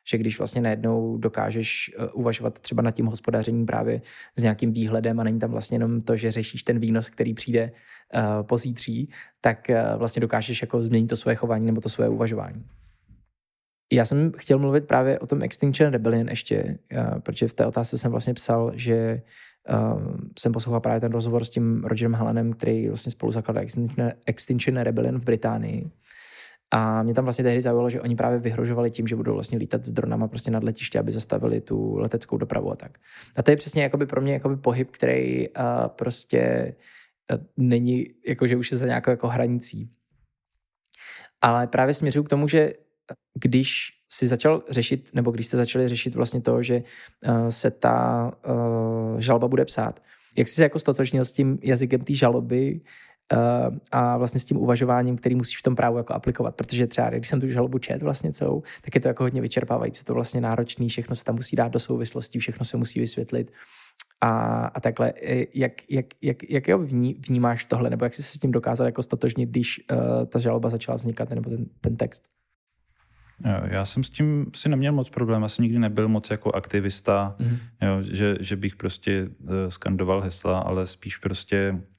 že když vlastně najednou dokážeš eh, uvažovat třeba nad tím hospodařením právě s nějakým výhledem a není tam vlastně jenom to, že řešíš ten výnos, který přijde uh, po zítří, tak uh, vlastně dokážeš jako změnit to svoje chování nebo to svoje uvažování. Já jsem chtěl mluvit právě o tom Extinction Rebellion ještě, uh, protože v té otázce jsem vlastně psal, že uh, jsem poslouchal právě ten rozhovor s tím Rogerem Hallanem, který vlastně spolu zakládá Extinction Rebellion v Británii. A mě tam vlastně tehdy zaujalo, že oni právě vyhrožovali tím, že budou vlastně lítat s dronama prostě nad letiště, aby zastavili tu leteckou dopravu a tak. A to je přesně jakoby pro mě jakoby pohyb, který uh, prostě uh, není, jakože už je za nějakou jako hranicí. Ale právě směřuju k tomu, že když si začal řešit, nebo když jste začali řešit vlastně to, že uh, se ta uh, žalba bude psát, jak jsi se jako stotožnil s tím jazykem té žaloby, a vlastně s tím uvažováním, který musíš v tom právu jako aplikovat, protože třeba když jsem tu žalobu čet vlastně celou, tak je to jako hodně vyčerpávající, to vlastně náročný, všechno se tam musí dát do souvislostí, všechno se musí vysvětlit a, a takhle. Jak, jak, jak, jak jo vní, vnímáš tohle, nebo jak jsi se s tím dokázal jako stotožnit, když uh, ta žaloba začala vznikat, nebo ten, ten text? Já jsem s tím si neměl moc problém, já jsem nikdy nebyl moc jako aktivista, mm-hmm. jo, že, že bych prostě skandoval hesla, ale spíš prostě Eh,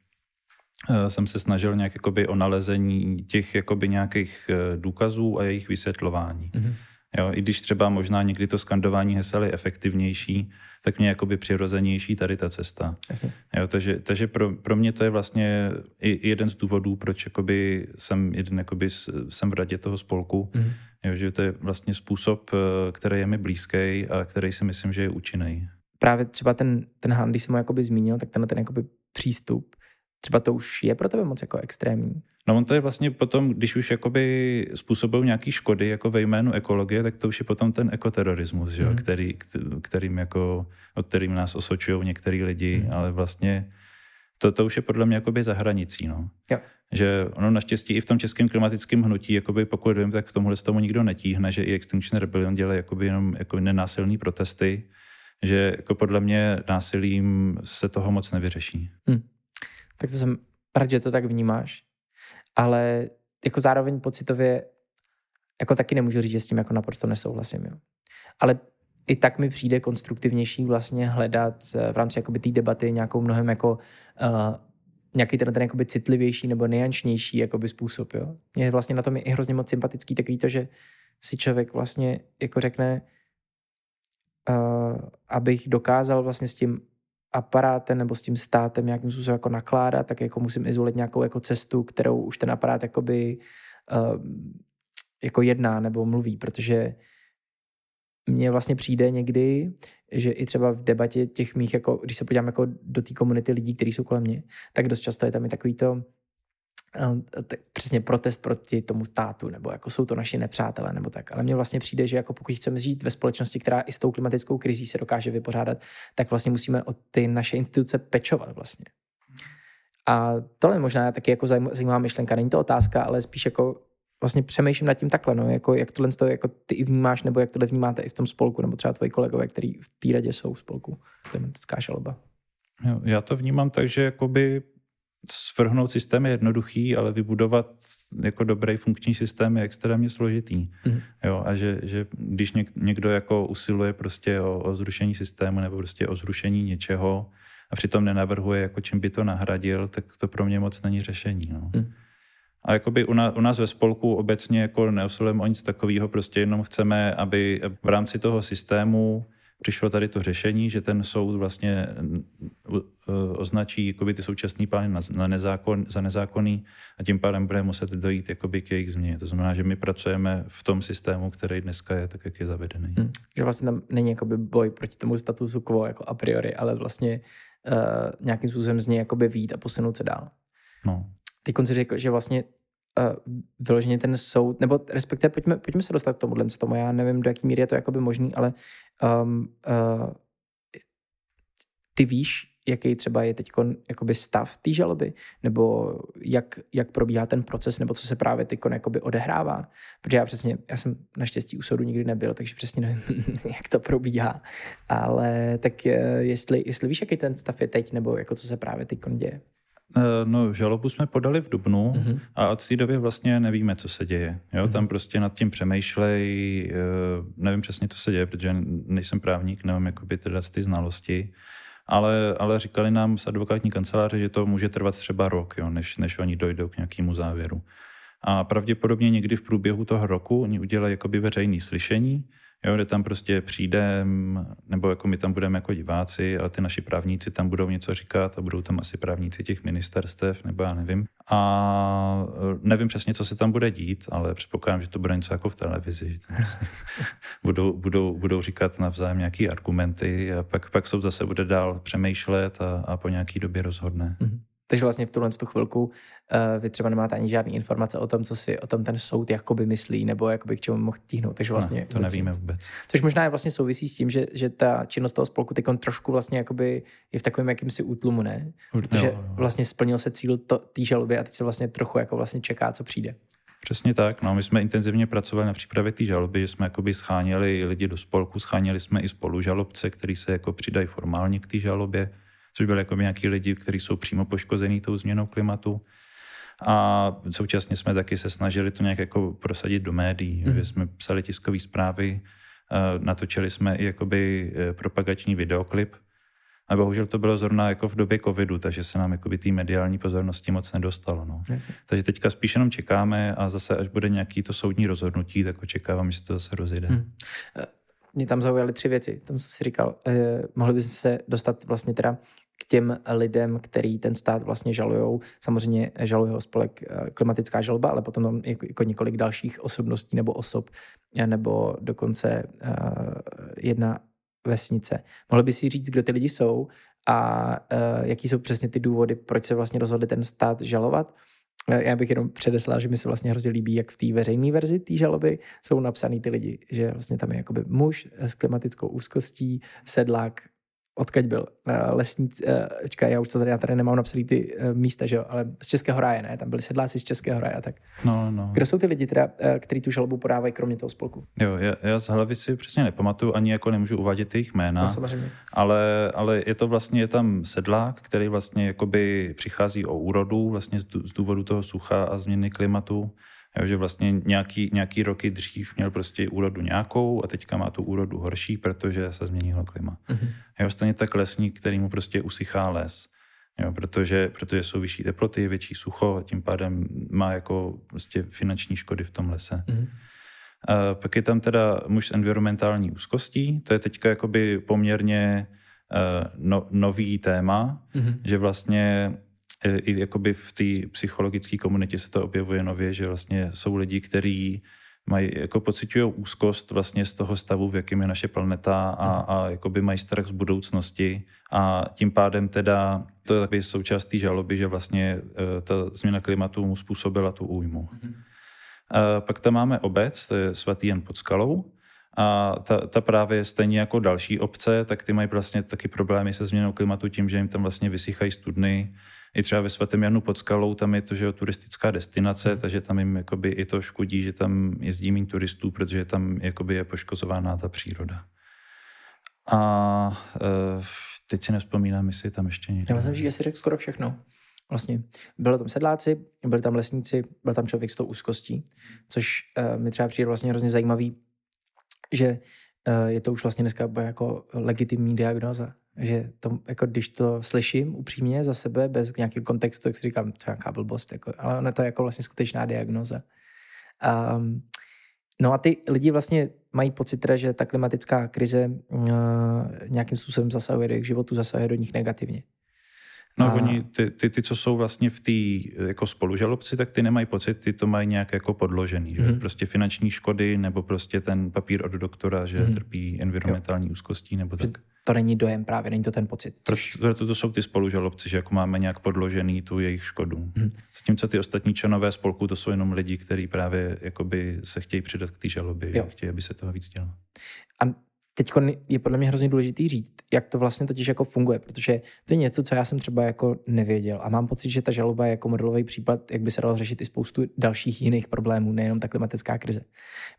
jsem se snažil nějak jakoby o nalezení těch jakoby nějakých eh, důkazů a jejich vysvětlování. Mm-hmm. Jo, I když třeba možná někdy to skandování hesel je efektivnější, tak mě jakoby přirozenější tady ta cesta. Jo, takže takže pro, pro mě to je vlastně i jeden z důvodů, proč jakoby jsem, jeden jakoby jsem v radě toho spolku, mm-hmm. jo, že to je vlastně způsob, eh, který je mi blízký a který si myslím, že je účinný. Právě třeba ten, ten Han, když jsem ho jakoby zmínil, tak ten, ten jakoby přístup třeba to už je pro tebe moc jako extrémní. No on to je vlastně potom, když už jakoby způsobují nějaký škody jako ve jménu ekologie, tak to už je potom ten ekoterorismus, že? Mm. Který, kterým jako, o kterým nás osočují některý lidi, mm. ale vlastně to, to už je podle mě jakoby za hranicí. No. Jo. Že ono naštěstí i v tom českém klimatickém hnutí, jakoby pokud vím, tak k tomuhle z tomu nikdo netíhne, že i Extinction Rebellion dělá jakoby jenom jako nenásilný protesty, že jako podle mě násilím se toho moc nevyřeší. Mm tak to jsem rád, že to tak vnímáš. Ale jako zároveň pocitově jako taky nemůžu říct, že s tím jako naprosto nesouhlasím. Jo. Ale i tak mi přijde konstruktivnější vlastně hledat eh, v rámci jakoby té debaty nějakou mnohem jako uh, nějaký ten, ten jakoby citlivější nebo nejančnější jakoby způsob. Jo. Mě vlastně na tom je i hrozně moc sympatický takový to, že si člověk vlastně jako řekne, uh, abych dokázal vlastně s tím aparátem nebo s tím státem nějakým způsobem jako nakládat, tak jako musím i zvolit nějakou jako cestu, kterou už ten aparát jakoby uh, jako jedná nebo mluví, protože mně vlastně přijde někdy, že i třeba v debatě těch mých, jako, když se podívám jako do té komunity lidí, kteří jsou kolem mě, tak dost často je tam i takový to, přesně protest proti tomu státu, nebo jako jsou to naši nepřátelé, nebo tak. Ale mně vlastně přijde, že jako pokud chceme žít ve společnosti, která i s tou klimatickou krizí se dokáže vypořádat, tak vlastně musíme o ty naše instituce pečovat vlastně. A tohle je možná taky jako zajímavá myšlenka. Není to otázka, ale spíš jako vlastně přemýšlím nad tím takhle, no, jako jak tohle to, jako ty i vnímáš, nebo jak tohle vnímáte i v tom spolku, nebo třeba tvoji kolegové, kteří v té radě jsou v spolku klimatická žaloba. Já to vnímám tak, že jakoby svrhnout systém je jednoduchý, ale vybudovat jako dobrý funkční systém je extrémně složitý. Mm. Jo, a že, že když někdo jako usiluje prostě o, o zrušení systému nebo prostě o zrušení něčeho a přitom nenavrhuje, jako čím by to nahradil, tak to pro mě moc není řešení. No. Mm. A jakoby u nás, u nás ve spolku obecně jako neusilujeme o nic takového, prostě jenom chceme, aby v rámci toho systému přišlo tady to řešení, že ten soud vlastně označí jakoby ty současné plány na, na nezákon, za nezákonný a tím pádem bude muset dojít jakoby k jejich změně. To znamená, že my pracujeme v tom systému, který dneska je tak, jak je zavedený. Hmm. Že vlastně tam není jakoby boj proti tomu statusu quo jako a priori, ale vlastně uh, nějakým způsobem z něj jakoby výjít a posunout se dál. No. Ty konci řekl, že vlastně uh, vyloženě ten soud, nebo respektive pojďme, pojďme se dostat k tomuhle tomu. Já nevím, do jaký míry je to jakoby možný, ale um, uh, ty víš, jaký třeba je teď stav té žaloby, nebo jak, jak probíhá ten proces, nebo co se právě teď odehrává. Protože já přesně, já jsem naštěstí u soudu nikdy nebyl, takže přesně nevím, *laughs* jak to probíhá. Ale tak eh, jestli, jestli víš, jaký ten stav je teď, nebo jako co se právě teď děje. Eh, no, žalobu jsme podali v Dubnu mm-hmm. a od té doby vlastně nevíme, co se děje. Jo? Mm-hmm. Tam prostě nad tím přemýšlej, eh, nevím přesně, co se děje, protože nejsem právník, nemám jakoby teda ty znalosti, ale, ale říkali nám z advokátní kanceláře, že to může trvat třeba rok, jo, než, než oni dojdou k nějakému závěru. A pravděpodobně někdy v průběhu toho roku oni udělají jakoby veřejné slyšení, jo, kde tam prostě přijdem, nebo jako my tam budeme jako diváci, ale ty naši právníci tam budou něco říkat a budou tam asi právníci těch ministerstev, nebo já nevím. A nevím přesně, co se tam bude dít, ale předpokládám, že to bude něco jako v televizi. *laughs* Budou, budou, budou říkat navzájem nějaké argumenty a pak, pak soud zase bude dál přemýšlet a, a po nějaký době rozhodne. Mm-hmm. Takže vlastně v tuhle tu chvilku uh, vy třeba nemáte ani žádné informace o tom, co si o tom ten soud jakoby myslí, nebo jakoby k čemu mohl tíhnout. Takže vlastně no, to nevíme vůbec. Což možná je vlastně souvisí s tím, že, že ta činnost toho spolku teď trošku vlastně jakoby je v takovém jakýmsi útlumu, ne? Protože jo, jo. vlastně splnil se cíl té žaloby a teď se vlastně trochu jako vlastně čeká, co přijde. Přesně tak. No, my jsme intenzivně pracovali na přípravě té žaloby, že jsme jakoby scháněli lidi do spolku, scháněli jsme i spolužalobce, kteří se jako přidají formálně k té žalobě což byly jako nějaký lidi, kteří jsou přímo poškození tou změnou klimatu. A současně jsme taky se snažili to nějak jako prosadit do médií, mm. že jsme psali tiskové zprávy, eh, natočili jsme i jakoby eh, propagační videoklip, a bohužel to bylo zrovna jako v době covidu, takže se nám jakoby té mediální pozornosti moc nedostalo. No. Takže teďka spíš jenom čekáme a zase, až bude nějaký to soudní rozhodnutí, tak očekávám, že se to zase rozjede. Hmm. Mě tam zaujaly tři věci. Tam jsem si říkal, eh, mohli bychom se dostat vlastně teda k těm lidem, který ten stát vlastně žalujou. Samozřejmě žaluje ho spolek eh, klimatická žalba, ale potom tam jako, jako několik dalších osobností nebo osob, eh, nebo dokonce uh, jedna vesnice. Mohli by si říct, kdo ty lidi jsou a jaký jsou přesně ty důvody, proč se vlastně rozhodli ten stát žalovat? Já bych jenom předeslal, že mi se vlastně hrozně líbí, jak v té veřejné verzi té žaloby jsou napsaný ty lidi, že vlastně tam je jakoby muž s klimatickou úzkostí, sedlák, odkaď byl uh, lesníc, uh, čekaj, já už to tady, já tady nemám napsaný ty uh, místa, že jo, ale z Českého ráje, ne, tam byli sedláci z Českého ráje a tak. No, no. Kdo jsou ty lidi teda, kteří tu žalobu podávají, kromě toho spolku? Jo, já, já z hlavy si přesně nepamatuju, ani jako nemůžu uvádět jejich jména. No, samozřejmě. Ale, ale je to vlastně, je tam sedlák, který vlastně jakoby přichází o úrodu, vlastně z důvodu toho sucha a změny klimatu Jo, že vlastně nějaký, nějaký roky dřív měl prostě úrodu nějakou a teďka má tu úrodu horší, protože se změnilo klima. Mm-hmm. Jo, stejně tak lesník, který mu prostě usychá les. Jo, protože, protože jsou vyšší teploty, větší sucho a tím pádem má jako prostě finanční škody v tom lese. Mm-hmm. A pak je tam teda muž s environmentální úzkostí, to je teďka jakoby poměrně uh, no, nový téma, mm-hmm. že vlastně i jakoby v té psychologické komunitě se to objevuje nově, že vlastně jsou lidi, kteří mají, jako pocitují úzkost vlastně z toho stavu, v jakém je naše planeta a, mhm. a jakoby mají strach z budoucnosti a tím pádem teda to je takový součást té žaloby, že vlastně e, ta změna klimatu mu způsobila tu újmu. Mm-hmm. A pak tam máme obec, to je svatý Jan pod skalou, a ta, ta právě stejně jako další obce, tak ty mají vlastně taky problémy se změnou klimatu tím, že jim tam vlastně vysychají studny, i třeba ve svatém Janu pod skalou, tam je to, že je turistická destinace, mm. takže tam jim jakoby i to škodí, že tam jezdí méně turistů, protože tam jakoby je poškozována ta příroda. A uh, teď si nespomínám, jestli je tam ještě někdo. Já myslím, že jsi řekl skoro všechno. Vlastně byli tam sedláci, byli tam lesníci, byl tam člověk s tou úzkostí, což uh, mi třeba přijde vlastně hrozně zajímavý, že uh, je to už vlastně dneska jako legitimní diagnoza. Že to, jako když to slyším upřímně za sebe, bez nějakého kontextu, jak si říkám, to je nějaká blbost, jako, ale ono to je jako vlastně skutečná diagnoza. Um, no a ty lidi vlastně mají pocit, teda, že ta klimatická krize uh, nějakým způsobem zasahuje do jejich životu, zasahuje do nich negativně. No a... oni, ty, ty, ty, co jsou vlastně v té jako spolužalobci, tak ty nemají pocit, ty to mají nějak jako podložený. Že? Mhm. Prostě finanční škody, nebo prostě ten papír od doktora, že mm-hmm. trpí environmentální jo. úzkostí, nebo tak. To není dojem právě, není to ten pocit. Což... Proto to jsou ty spolužalobci, že jako máme nějak podložený tu jejich škodu. Mm-hmm. Zatímco ty ostatní členové spolku, to jsou jenom lidi, kteří právě jakoby se chtějí přidat k té žalobě, jo. chtějí, aby se toho víc dělo. A teď je podle mě hrozně důležitý říct, jak to vlastně totiž jako funguje, protože to je něco, co já jsem třeba jako nevěděl a mám pocit, že ta žaloba je jako modelový případ, jak by se dalo řešit i spoustu dalších jiných problémů, nejenom ta klimatická krize.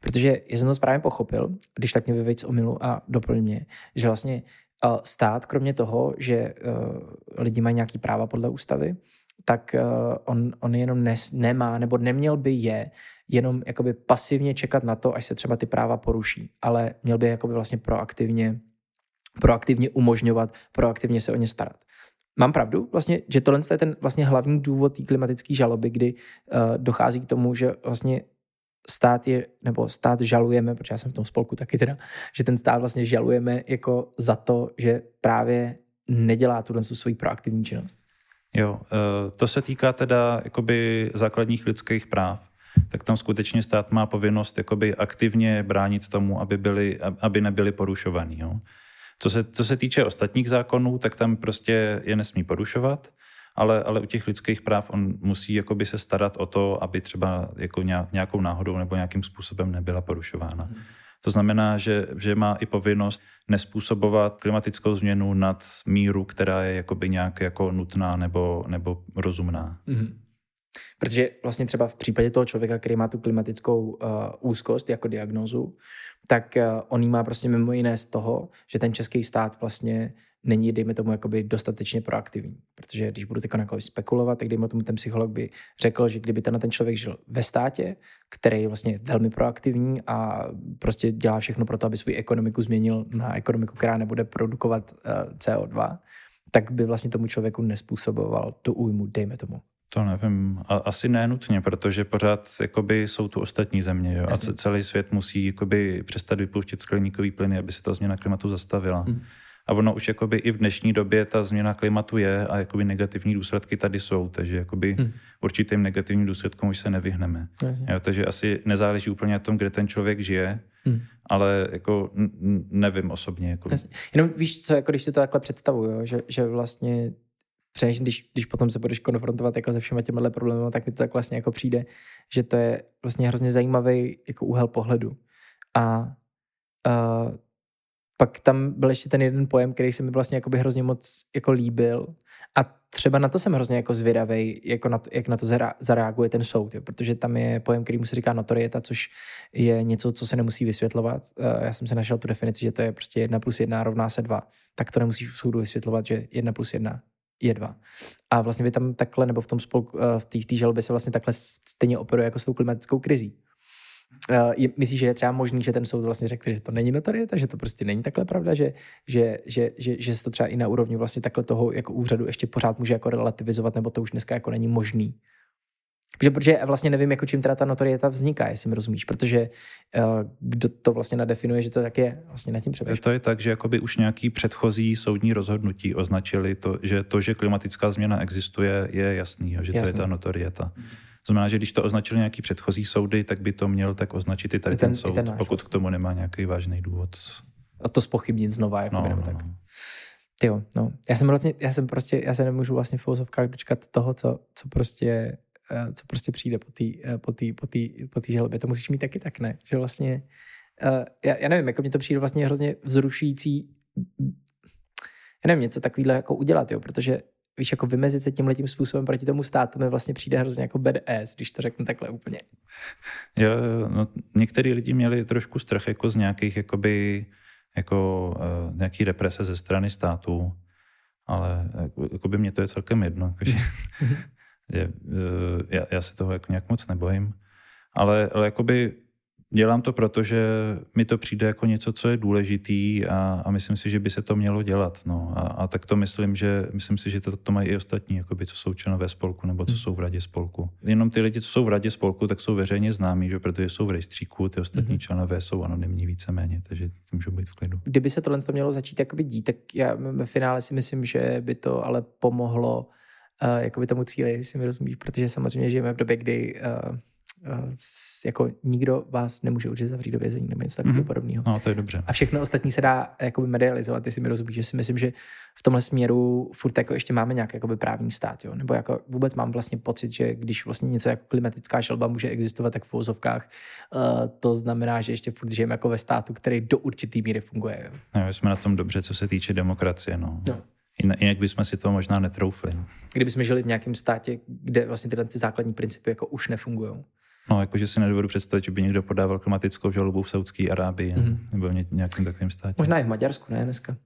Protože jsem to správně pochopil, když tak mě vyveď z omilu a doplň mě, že vlastně stát, kromě toho, že eh, lidi mají nějaký práva podle ústavy, tak eh, on, on jenom nes, nemá nebo neměl by je jenom jakoby pasivně čekat na to, až se třeba ty práva poruší, ale měl by jakoby vlastně proaktivně, proaktivně umožňovat, proaktivně se o ně starat. Mám pravdu, vlastně, že tohle je ten vlastně hlavní důvod té klimatické žaloby, kdy uh, dochází k tomu, že vlastně stát je, nebo stát žalujeme, protože já jsem v tom spolku taky teda, že ten stát vlastně žalujeme jako za to, že právě nedělá tuhle svoji proaktivní činnost. Jo, eh, to se týká teda jakoby základních lidských práv tak tam skutečně stát má povinnost jakoby aktivně bránit tomu, aby, byly, aby nebyly porušovaný. Jo. Co, se, co se týče ostatních zákonů, tak tam prostě je nesmí porušovat, ale, ale u těch lidských práv on musí jakoby se starat o to, aby třeba jako nějakou náhodou nebo nějakým způsobem nebyla porušována. Hmm. To znamená, že, že má i povinnost nespůsobovat klimatickou změnu nad míru, která je jakoby nějak jako nutná nebo, nebo rozumná. Mm-hmm. Protože vlastně třeba v případě toho člověka, který má tu klimatickou uh, úzkost jako diagnózu, tak uh, on má prostě mimo jiné z toho, že ten český stát vlastně není, dejme tomu, jakoby dostatečně proaktivní. Protože když budu teď jako spekulovat, tak dejme tomu, ten psycholog by řekl, že kdyby ten, ten člověk žil ve státě, který je vlastně velmi proaktivní a prostě dělá všechno pro to, aby svou ekonomiku změnil na ekonomiku, která nebude produkovat uh, eh, CO2, tak by vlastně tomu člověku nespůsoboval tu újmu, dejme tomu. To nevím, a, asi nenutně, protože pořád jakoby, jsou tu ostatní země jo? a celý svět musí jakoby, přestat vypouštět skleníkový plyny, aby se ta změna klimatu zastavila. Hmm. A ono už jakoby i v dnešní době ta změna klimatu je a jakoby negativní důsledky tady jsou, takže jakoby hmm. určitým negativním důsledkům už se nevyhneme. Jo, takže asi nezáleží úplně na tom, kde ten člověk žije, hmm. ale jako nevím osobně. Jako... Jenom víš co, jako když si to takhle představuju, že, že vlastně Přeš, když, když potom se budeš konfrontovat jako se všema těmihle problémy, tak mi to tak vlastně jako přijde, že to je vlastně hrozně zajímavý jako úhel pohledu. A uh, pak tam byl ještě ten jeden pojem, který se mi vlastně jako by hrozně moc jako líbil. A třeba na to jsem hrozně jako zvědavý, jako na to, jak na to zareaguje ten soud, jo? protože tam je pojem, který mu se říká notorieta, což je něco, co se nemusí vysvětlovat. Já jsem se našel tu definici, že to je prostě jedna plus jedna rovná se dva. Tak to nemusíš u soudu vysvětlovat, že jedna plus jedna je dva. A vlastně vy tam takhle, nebo v tom spolku, eh, v té žalobě se vlastně takhle stejně operuje jako s tou klimatickou krizí. Uh, myslíš, že je třeba možný, že ten soud vlastně řekl, že to není notorieta, že to prostě není takhle pravda, že, že, že, že, že se to třeba i na úrovni vlastně takhle toho jako úřadu ještě pořád může jako relativizovat, nebo to už dneska jako není možný. Protože, protože vlastně nevím, jako čím teda ta notorieta vzniká, jestli mi rozumíš, protože uh, kdo to vlastně nadefinuje, že to tak je, vlastně nad tím přemýšlím. To je tak, že jakoby už nějaký předchozí soudní rozhodnutí označili to, že to, že klimatická změna existuje, je jasný, že Jasný. to je ta notorieta. Znamená, že když to označili nějaký předchozí soudy, tak by to měl tak označit i tady I ten, ten soud, ten pokud vlastně. k tomu nemá nějaký vážný důvod. A to spochybnit znova, jako no, no, tak. No. Jo, no. Já jsem vlastně, já jsem prostě, já se nemůžu vlastně v dočkat toho, co, co prostě co prostě přijde po té eh, po tý, po tý, po tý žalobě. To musíš mít taky tak, ne? Že vlastně, uh, já, já nevím, jako mi to přijde vlastně hrozně vzrušující, já nevím, něco takového jako udělat, jo, protože víš, jako vymezit se tím letím způsobem proti tomu státu mi vlastně přijde hrozně jako badass, když to řeknu takhle úplně. Jo, no, některý lidi měli trošku strach jako z nějakých jakoby, jako uh, nějaký represe ze strany státu, ale jako, jako by mě to je celkem jedno. Jakože, *laughs* je, eh, já, já se toho jako nějak moc nebojím. Ale, ale jakoby Dělám to proto, že mi to přijde jako něco, co je důležitý a, a myslím si, že by se to mělo dělat. No. A, a tak to myslím, že myslím si, že to, to mají i ostatní, jakoby, co jsou členové spolku nebo co hmm. jsou v radě spolku. Jenom ty lidi, co jsou v radě spolku, tak jsou veřejně známí, že protože jsou v rejstříku, ty ostatní hmm. členové jsou anonymní víceméně, takže můžou být v klidu. Kdyby se tohle to mělo začít jakoby dít, tak já ve finále si myslím, že by to ale pomohlo uh, jakoby tomu cíli, si mi rozumíš, protože samozřejmě žijeme v době, kdy uh, Eh, jako nikdo vás nemůže určitě zavřít do vězení nebo něco takového mm-hmm. podobného. No, to je dobře. A všechno ostatní se dá jakoby medializovat, jestli mi rozumíš, že si myslím, že v tomhle směru furt jako ještě máme nějaký jakoby právní stát, jo? nebo jako vůbec mám vlastně pocit, že když vlastně něco jako klimatická žalba může existovat, tak v fouzovkách uh, to znamená, že ještě furt žijeme jako ve státu, který do určitý míry funguje. Jo? No, jsme na tom dobře, co se týče demokracie. No. no. Jinak bychom si to možná netroufli. Kdybychom žili v nějakém státě, kde vlastně tyhle ty základní principy jako už nefungují. No, jakože si nedovedu představit, že by někdo podával klimatickou žalobu v Saudské Arábii mm-hmm. nebo v nějakém takovém státě. Možná i v Maďarsku, ne dneska.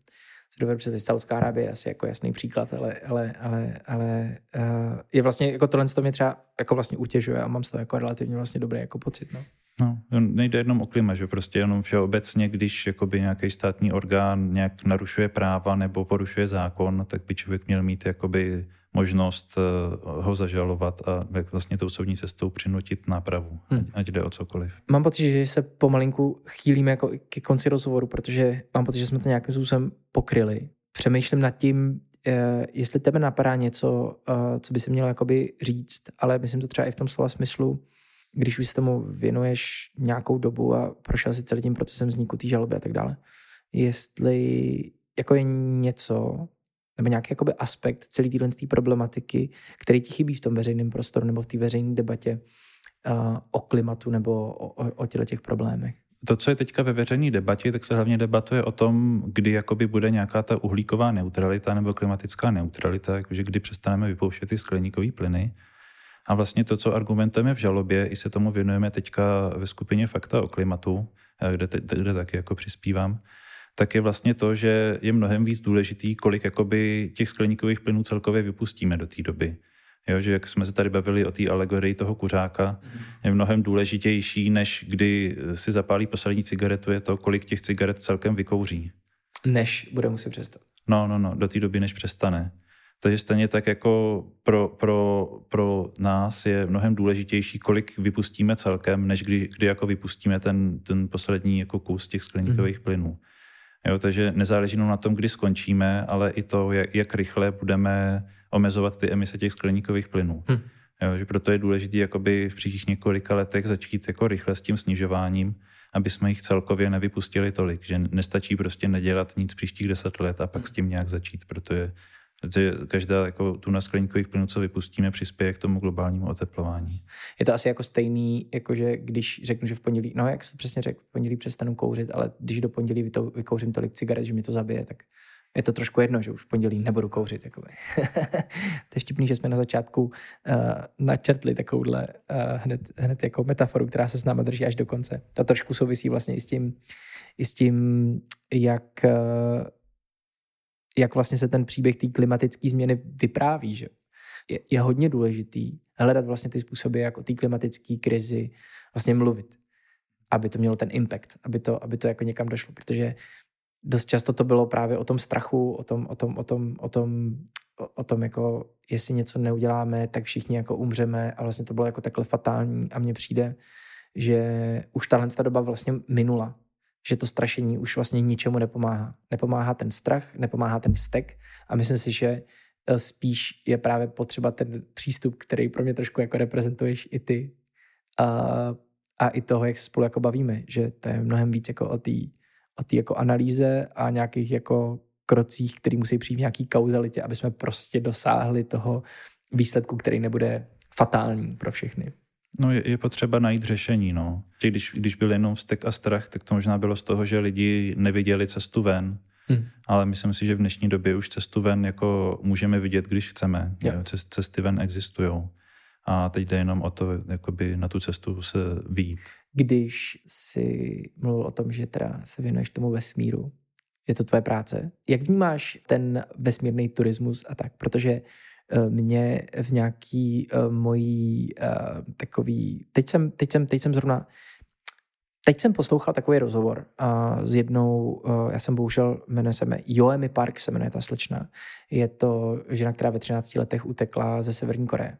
Si dovedu představit, Saudská Arábie je asi jako jasný příklad, ale, ale, ale, ale uh, je vlastně, jako tohle to mě třeba jako vlastně utěžuje a mám z toho jako relativně vlastně dobrý jako pocit. No. No, nejde jenom o klima, že prostě jenom všeobecně, když jakoby nějaký státní orgán nějak narušuje práva nebo porušuje zákon, tak by člověk měl mít jakoby možnost eh, ho zažalovat a vlastně tou soudní cestou přinutit nápravu, hmm. ať jde o cokoliv. Mám pocit, že se pomalinku chýlíme jako ke konci rozhovoru, protože mám pocit, že jsme to nějakým způsobem pokryli. Přemýšlím nad tím, eh, jestli tebe napadá něco, eh, co by se mělo jakoby říct, ale myslím to třeba i v tom slova smyslu, když už se tomu věnuješ nějakou dobu a prošel si celým tím procesem vzniku té žaloby a tak dále, jestli jako je něco, nebo nějaký jakoby aspekt celé téhle problematiky, který ti chybí v tom veřejném prostoru nebo v té veřejné debatě uh, o klimatu nebo o, o, o těch problémech. To, co je teďka ve veřejné debatě, tak se hlavně debatuje o tom, kdy jakoby bude nějaká ta uhlíková neutralita nebo klimatická neutralita, jakože kdy přestaneme vypouštět ty skleníkové plyny. A vlastně to, co argumentujeme v žalobě, i se tomu věnujeme teďka ve skupině Fakta o klimatu, eh, kde, te, kde taky jako přispívám, tak je vlastně to, že je mnohem víc důležitý, kolik jakoby těch skleníkových plynů celkově vypustíme do té doby. Jo, že jak jsme se tady bavili o té alegorii toho kuřáka, je mnohem důležitější, než kdy si zapálí poslední cigaretu, je to, kolik těch cigaret celkem vykouří. Než bude muset přestat. No, no, no, do té doby, než přestane. Takže stejně tak jako pro, pro, pro nás je mnohem důležitější, kolik vypustíme celkem, než kdy, kdy jako vypustíme ten, ten poslední jako kus těch skleníkových mm. plynů. Jo, takže nezáleží jenom na tom, kdy skončíme, ale i to, jak, jak rychle budeme omezovat ty emise těch skleníkových plynů. Hmm. Jo, že proto je důležité jakoby v příštích několika letech začít jako rychle s tím snižováním, aby jsme jich celkově nevypustili tolik, že nestačí prostě nedělat nic příštích deset let a pak s tím nějak začít, protože že každá jako tu na skleníkových plynů, co vypustíme, přispěje k tomu globálnímu oteplování. Je to asi jako stejný, jakože když řeknu, že v pondělí, no jak jsi přesně řekl, v pondělí přestanu kouřit, ale když do pondělí vykouřím tolik cigaret, že mi to zabije, tak je to trošku jedno, že už v pondělí nebudu kouřit. *laughs* To je vtipný, že jsme na začátku uh, načrtli takovouhle uh, hned, hned jako metaforu, která se s náma drží až do konce. To trošku souvisí vlastně i s tím, i s tím jak uh, jak vlastně se ten příběh té klimatické změny vypráví. Že? Je, je hodně důležitý hledat vlastně ty způsoby, jak o té klimatické krizi vlastně mluvit, aby to mělo ten impact, aby to, aby to jako někam došlo, protože dost často to bylo právě o tom strachu, o tom, o tom, o tom, o tom, o tom jako jestli něco neuděláme, tak všichni jako umřeme a vlastně to bylo jako takhle fatální a mně přijde, že už tahle doba vlastně minula že to strašení už vlastně ničemu nepomáhá. Nepomáhá ten strach, nepomáhá ten vztek a myslím si, že eh, spíš je právě potřeba ten přístup, který pro mě trošku jako reprezentuješ i ty a, a i toho, jak se spolu jako bavíme, že to je mnohem víc jako o té o jako analýze a nějakých jako krocích, který musí přijít v nějaký kauzalitě, aby jsme prostě dosáhli toho výsledku, který nebude fatální pro všechny. No je, je potřeba najít řešení, no. Když, když byl jenom vztek a strach, tak to možná bylo z toho, že lidi neviděli cestu ven. Hmm. Ale myslím si, že v dnešní době už cestu ven jako můžeme vidět, když chceme. Cest, cesty ven existují. A teď jde jenom o to, jakoby na tu cestu se vyjít. Když si mluvil o tom, že teda se věnuješ tomu vesmíru, je to tvoje práce. Jak vnímáš ten vesmírný turismus a tak? Protože mě v nějaký uh, mojí uh, takový... Teď jsem, teď, jsem, teď jsem zrovna Teď jsem poslouchal takový rozhovor uh, s jednou, uh, já jsem bohužel, jmenuje se mě Joemi Park, se jmenuje ta slečna. Je to žena, která ve 13 letech utekla ze Severní Koreje.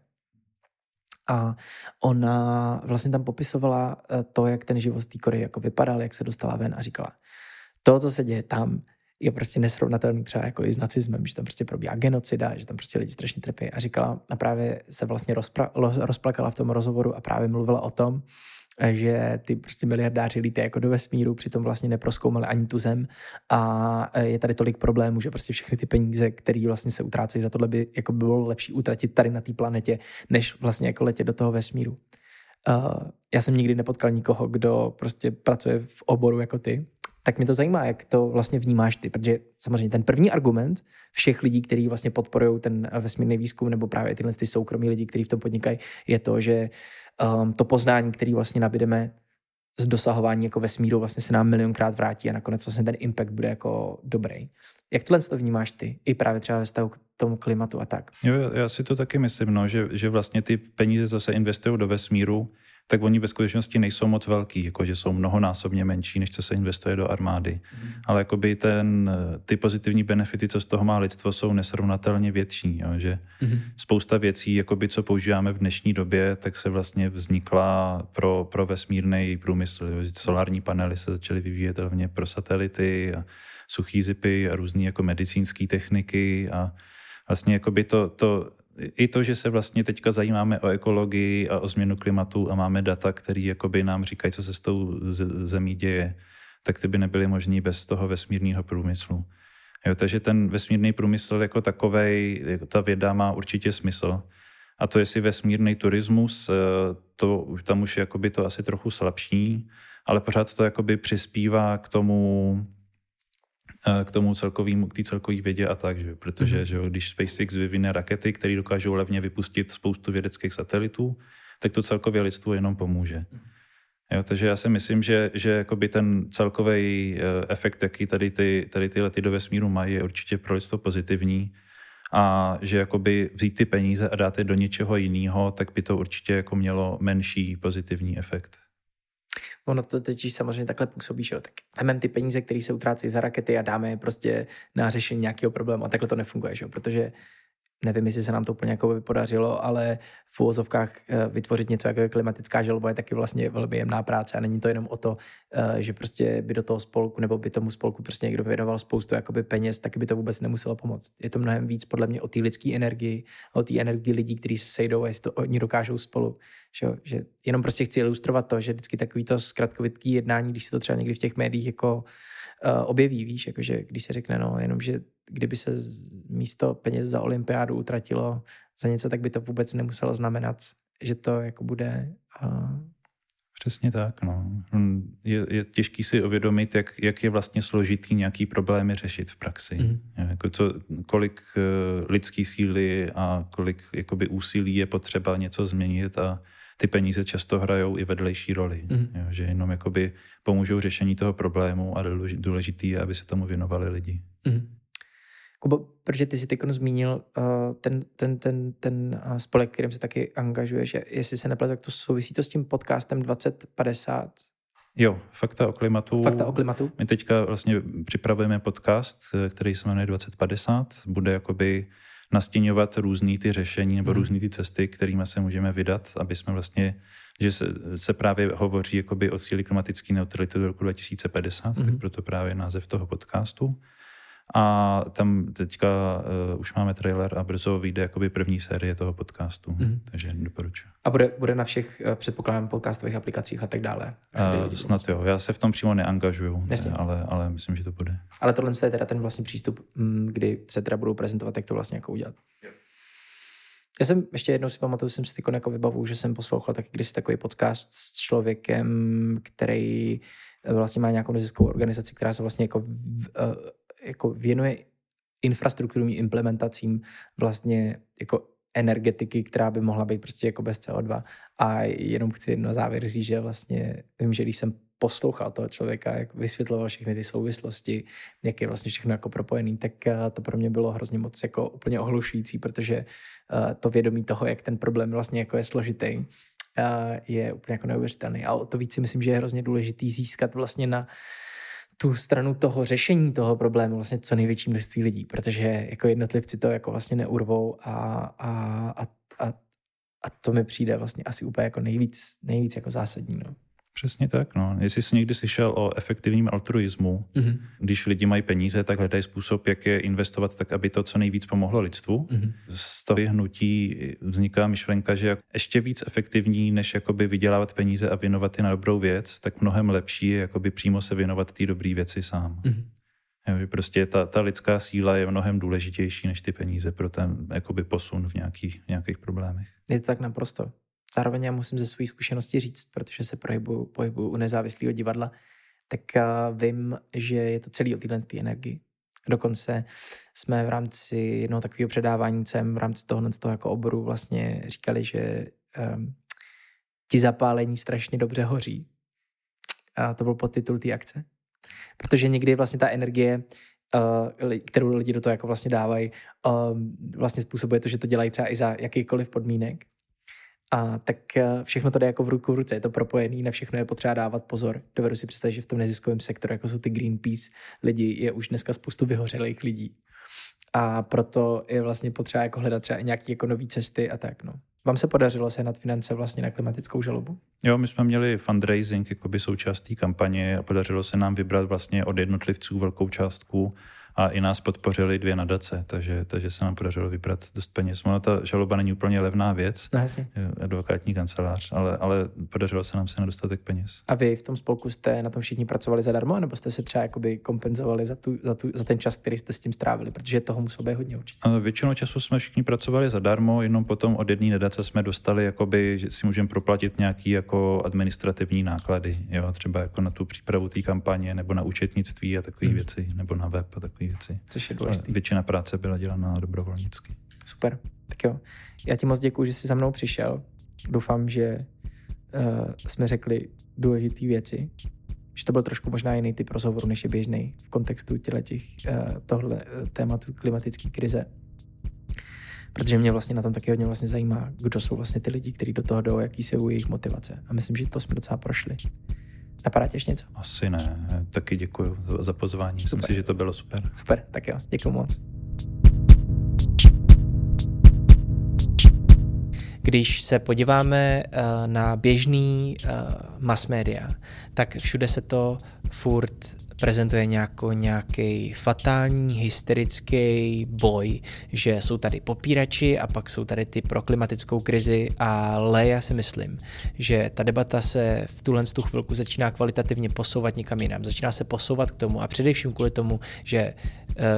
A ona vlastně tam popisovala to, jak ten život v té Koreji jako vypadal, jak se dostala ven a říkala, to, co se děje tam, je prostě nesrovnatelný třeba jako i s nacismem, že tam prostě probíhá genocida, že tam prostě lidi strašně trpí. A říkala, a právě se vlastně rozpra- rozplakala v tom rozhovoru a právě mluvila o tom, že ty prostě miliardáři lítají jako do vesmíru, přitom vlastně neproskoumali ani tu zem a e, je tady tolik problémů, že prostě všechny ty peníze, které vlastně se utrácejí za tohle by jako bylo lepší utratit tady na té planetě, než vlastně jako letět do toho vesmíru. Uh, já jsem nikdy nepotkal nikoho, kdo prostě pracuje v oboru jako ty, tak mě to zajímá, jak to vlastně vnímáš ty, protože samozřejmě ten první argument všech lidí, kteří vlastně podporují ten vesmírný výzkum, nebo právě tyhle ty soukromí lidi, kteří v tom podnikají, je to, že um, to poznání, který vlastně nabídeme z dosahování jako vesmíru, vlastně se nám milionkrát vrátí a nakonec vlastně ten impact bude jako dobrý. Jak tohle to vnímáš ty? I právě třeba ve vztahu k tomu klimatu a tak. Jo, já si to taky myslím, no, že, že vlastně ty peníze zase investují do vesmíru, tak oni ve skutečnosti nejsou moc velký, jakože jsou mnohonásobně menší, než co se investuje do armády. Mm. Ale jakoby ten, ty pozitivní benefity, co z toho má lidstvo, jsou nesrovnatelně větší. Jo? Že mm. spousta věcí, jakoby, co používáme v dnešní době, tak se vlastně vznikla pro, pro vesmírný průmysl. Jo? Solární panely se začaly vyvíjet hlavně pro satelity a suchý zipy a různé jako medicínské techniky a vlastně jakoby to, to i to, že se vlastně teďka zajímáme o ekologii a o změnu klimatu a máme data, které jakoby nám říkají, co se s tou zemí děje, tak ty by nebyly možný bez toho vesmírného průmyslu. Jo, takže ten vesmírný průmysl jako takový, jako ta věda má určitě smysl. A to, jestli vesmírný turismus, eh, to, tam už je to asi trochu slabší, ale pořád to jakoby přispívá k tomu, k tomu celkovýmu, k té celkové vědě a tak, že? protože mm-hmm. že když SpaceX vyvine rakety, které dokážou levně vypustit spoustu vědeckých satelitů, tak to celkově lidstvu jenom pomůže. Jo, takže já si myslím, že, že jakoby ten celkový eh, efekt, jaký tady, ty, tady ty lety do vesmíru mají, je určitě pro lidstvo pozitivní a že jakoby vzít ty peníze a dát je do něčeho jiného, tak by to určitě jako mělo menší pozitivní efekt. Ono to teď samozřejmě takhle působí, že jo, tak vezmeme ty peníze, které se utrácí za rakety a dáme je prostě na řešení nějakého problému a takhle to nefunguje, že jo, protože nevím, jestli se nám to úplně jako podařilo, ale v úvozovkách eh, vytvořit něco jako klimatická žaloba je taky vlastně velmi jemná práce a není to jenom o to, eh, že prostě by do toho spolku nebo by tomu spolku prostě někdo věnoval spoustu jakoby peněz, taky by to vůbec nemuselo pomoct. Je to mnohem víc podle mě o té lidské energii, o té energii lidí, kteří se sejdou a jestli to oni dokážou spolu. Že, že jenom prostě chci ilustrovat to, že vždycky takový to zkratkovitý jednání, když se to třeba někdy v těch médiích jako uh, objeví, víš, jakože když se řekne, no, jenom, že kdyby se místo peněz za olympiádu utratilo za něco, tak by to vůbec nemuselo znamenat, že to jako bude... Uh... Přesně tak, no. Je, je těžký si uvědomit, jak, jak je vlastně složitý nějaký problémy řešit v praxi. Mm. Jako co, kolik uh, lidský síly a kolik jakoby úsilí je potřeba něco změnit a ty peníze často hrajou i vedlejší roli. Mm. Jo, že jenom jakoby pomůžou řešení toho problému a důležitý je, aby se tomu věnovali lidi. Mm. Kubo, protože ty jsi teď zmínil uh, ten, ten, ten, ten uh, spolek, kterým se taky angažuje, že jestli se nepletu, tak to souvisí to s tím podcastem 2050. Jo, Fakta o klimatu. Fakta o klimatu. My teďka vlastně připravujeme podcast, který se jmenuje 2050. Bude jakoby nastěňovat různý ty řešení nebo mm. různý ty cesty, kterými se můžeme vydat, aby jsme vlastně, že se, se právě hovoří jakoby o cíli klimatické neutrality do roku 2050, mm. tak proto právě název toho podcastu. A tam teďka uh, už máme trailer a brzo vyjde jakoby první série toho podcastu, mm. takže doporučuji. A bude, bude na všech, uh, předpokládám, podcastových aplikacích a tak dále? Uh, snad jo, já se v tom přímo neangažuju, ale, ale myslím, že to bude. Ale tohle je teda ten vlastně přístup, mm, kdy se teda budou prezentovat, jak to vlastně jako udělat. Já jsem ještě jednou si pamatuju, jsem si jako vybavu, že jsem poslouchal taky kdysi takový podcast s člověkem, který vlastně má nějakou neziskovou organizaci, která se vlastně jako v, uh, jako věnuje infrastrukturním implementacím vlastně jako energetiky, která by mohla být prostě jako bez CO2. A jenom chci na závěr říct, že vlastně vím, že když jsem poslouchal toho člověka, jak vysvětloval všechny ty souvislosti, jak je vlastně všechno jako propojený, tak uh, to pro mě bylo hrozně moc jako úplně ohlušující, protože uh, to vědomí toho, jak ten problém vlastně jako je složitý, uh, je úplně jako neuvěřitelný. A o to víc si myslím, že je hrozně důležitý získat vlastně na tu stranu toho řešení toho problému vlastně co největší množství lidí, protože jako jednotlivci to jako vlastně neurvou a, a, a, a, a to mi přijde vlastně asi úplně jako nejvíc, nejvíc jako zásadní. No. Přesně tak. No. Jestli jsi někdy slyšel o efektivním altruismu, mm-hmm. když lidi mají peníze, tak hledají způsob, jak je investovat tak, aby to co nejvíc pomohlo lidstvu. Mm-hmm. Z toho hnutí vzniká myšlenka, že ještě víc efektivní, než jakoby vydělávat peníze a věnovat je na dobrou věc, tak mnohem lepší je jakoby přímo se věnovat té dobré věci sám. Mm-hmm. Je, prostě ta, ta lidská síla je mnohem důležitější než ty peníze pro ten jakoby posun v nějakých, v nějakých problémech. Je to tak naprosto. Zároveň já musím ze své zkušenosti říct, protože se pohybuju, pohybuju u nezávislého divadla, tak uh, vím, že je to celý o téhle energii. Dokonce jsme v rámci jednoho takového předávání CEM, v rámci tohohle z toho jako oboru vlastně říkali, že um, ti zapálení strašně dobře hoří. A to byl podtitul té akce. Protože někdy vlastně ta energie, uh, kterou lidi do toho jako vlastně dávají, um, vlastně způsobuje to, že to dělají třeba i za jakýkoliv podmínek. A tak eh, všechno to jde jako v ruku v ruce, je to propojený, na všechno je potřeba dávat pozor. Dovedu si představit, že v tom neziskovém sektoru, jako jsou ty Greenpeace lidi, je už dneska spoustu vyhořelých lidí. A proto je vlastně potřeba jako hledat třeba nějaké jako nové cesty a tak. No. Vám se podařilo se nad finance vlastně na klimatickou žalobu? Jo, my jsme měli fundraising jako by součástí kampaně a podařilo se nám vybrat vlastně od jednotlivců velkou částku a i nás podpořili dvě nadace, takže, takže se nám podařilo vybrat dost peněz. Ono ta žaloba není úplně levná věc, no, advokátní kancelář, ale, ale podařilo se nám se na dostatek peněz. A vy v tom spolku jste na tom všichni pracovali zadarmo, nebo jste se třeba jakoby kompenzovali za, tu, za, tu, za ten čas, který jste s tím strávili, protože toho muselo být hodně určitě. A většinou času jsme všichni pracovali zadarmo, jenom potom od jedné nadace jsme dostali, jakoby, že si můžeme proplatit nějaký jako administrativní náklady, jo, třeba jako na tu přípravu té kampaně, nebo na účetnictví a takové hmm. věci, nebo na web a takové věci. Což je důležité. Většina práce byla dělána dobrovolnicky. Super, tak jo. Já ti moc děkuji, že jsi za mnou přišel. Doufám, že uh, jsme řekli důležité věci. Že to byl trošku možná jiný typ rozhovoru, než je běžný v kontextu těch, uh, tohle uh, tématu klimatické krize. Protože mě vlastně na tom taky hodně vlastně zajímá, kdo jsou vlastně ty lidi, kteří do toho jdou, jaký jsou jejich motivace. A myslím, že to jsme docela prošli. Napadá tě ještě něco? Asi ne. Taky děkuji za, pozvání. Super. Myslím si, že to bylo super. Super, tak jo. Děkuji moc. Když se podíváme uh, na běžný uh, mass media, tak všude se to furt prezentuje nějako, nějaký fatální, hysterický boj, že jsou tady popírači a pak jsou tady ty pro klimatickou krizi, ale já si myslím, že ta debata se v tuhle tu chvilku začíná kvalitativně posouvat někam jinam. Začíná se posouvat k tomu a především kvůli tomu, že eh,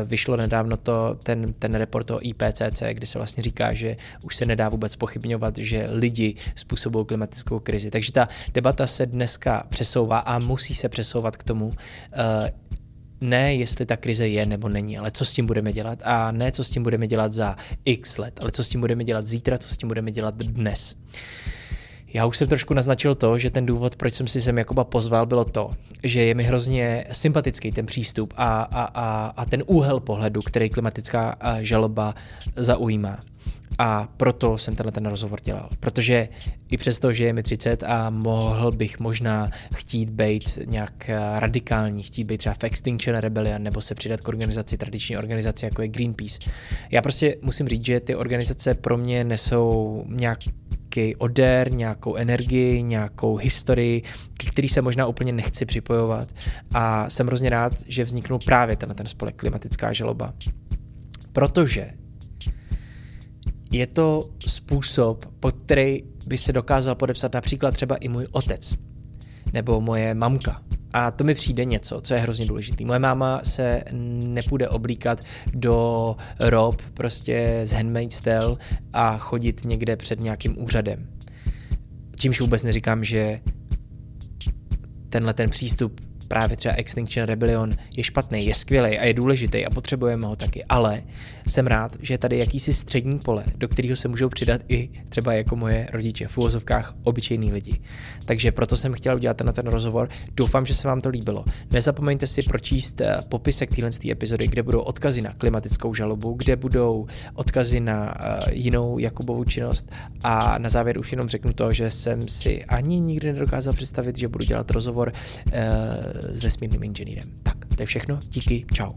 vyšlo nedávno to, ten, ten report o IPCC, kde se vlastně říká, že už se nedá vůbec pochybňovat, že lidi způsobují klimatickou krizi. Takže ta debata se dneska přesouvá a musí se přesouvat k tomu, eh, ne jestli ta krize je nebo není, ale co s tím budeme dělat a ne co s tím budeme dělat za x let, ale co s tím budeme dělat zítra, co s tím budeme dělat dnes. Já už jsem trošku naznačil to, že ten důvod, proč jsem si sem Jakoba pozval, bylo to, že je mi hrozně sympatický ten přístup a, a, a, a ten úhel pohledu, který klimatická žaloba zaujímá. A proto jsem tenhle ten rozhovor dělal. Protože i přesto, že je mi 30 a mohl bych možná chtít být nějak radikální, chtít být třeba v Extinction Rebellion nebo se přidat k organizaci, tradiční organizaci jako je Greenpeace. Já prostě musím říct, že ty organizace pro mě nesou nějak nějaký odér, nějakou energii, nějakou historii, k který se možná úplně nechci připojovat. A jsem hrozně rád, že vzniknul právě tenhle ten spolek klimatická žaloba. Protože je to způsob, pod který by se dokázal podepsat například třeba i můj otec nebo moje mamka. A to mi přijde něco, co je hrozně důležité. Moje máma se nepůjde oblíkat do rob prostě z Handmaid's Tale a chodit někde před nějakým úřadem. Čímž vůbec neříkám, že tenhle ten přístup právě třeba Extinction Rebellion je špatný, je skvělý a je důležitý a potřebujeme ho taky, ale jsem rád, že je tady jakýsi střední pole, do kterého se můžou přidat i třeba jako moje rodiče v úvozovkách obyčejní lidi. Takže proto jsem chtěl udělat na ten rozhovor. Doufám, že se vám to líbilo. Nezapomeňte si pročíst eh, popisek téhle epizody, kde budou odkazy na klimatickou žalobu, kde budou odkazy na uh, jinou Jakubovu činnost a na závěr už jenom řeknu to, že jsem si ani nikdy nedokázal představit, že budu dělat rozhovor uh, s vesmírným inženýrem. Tak, to je všechno. Díky, čau.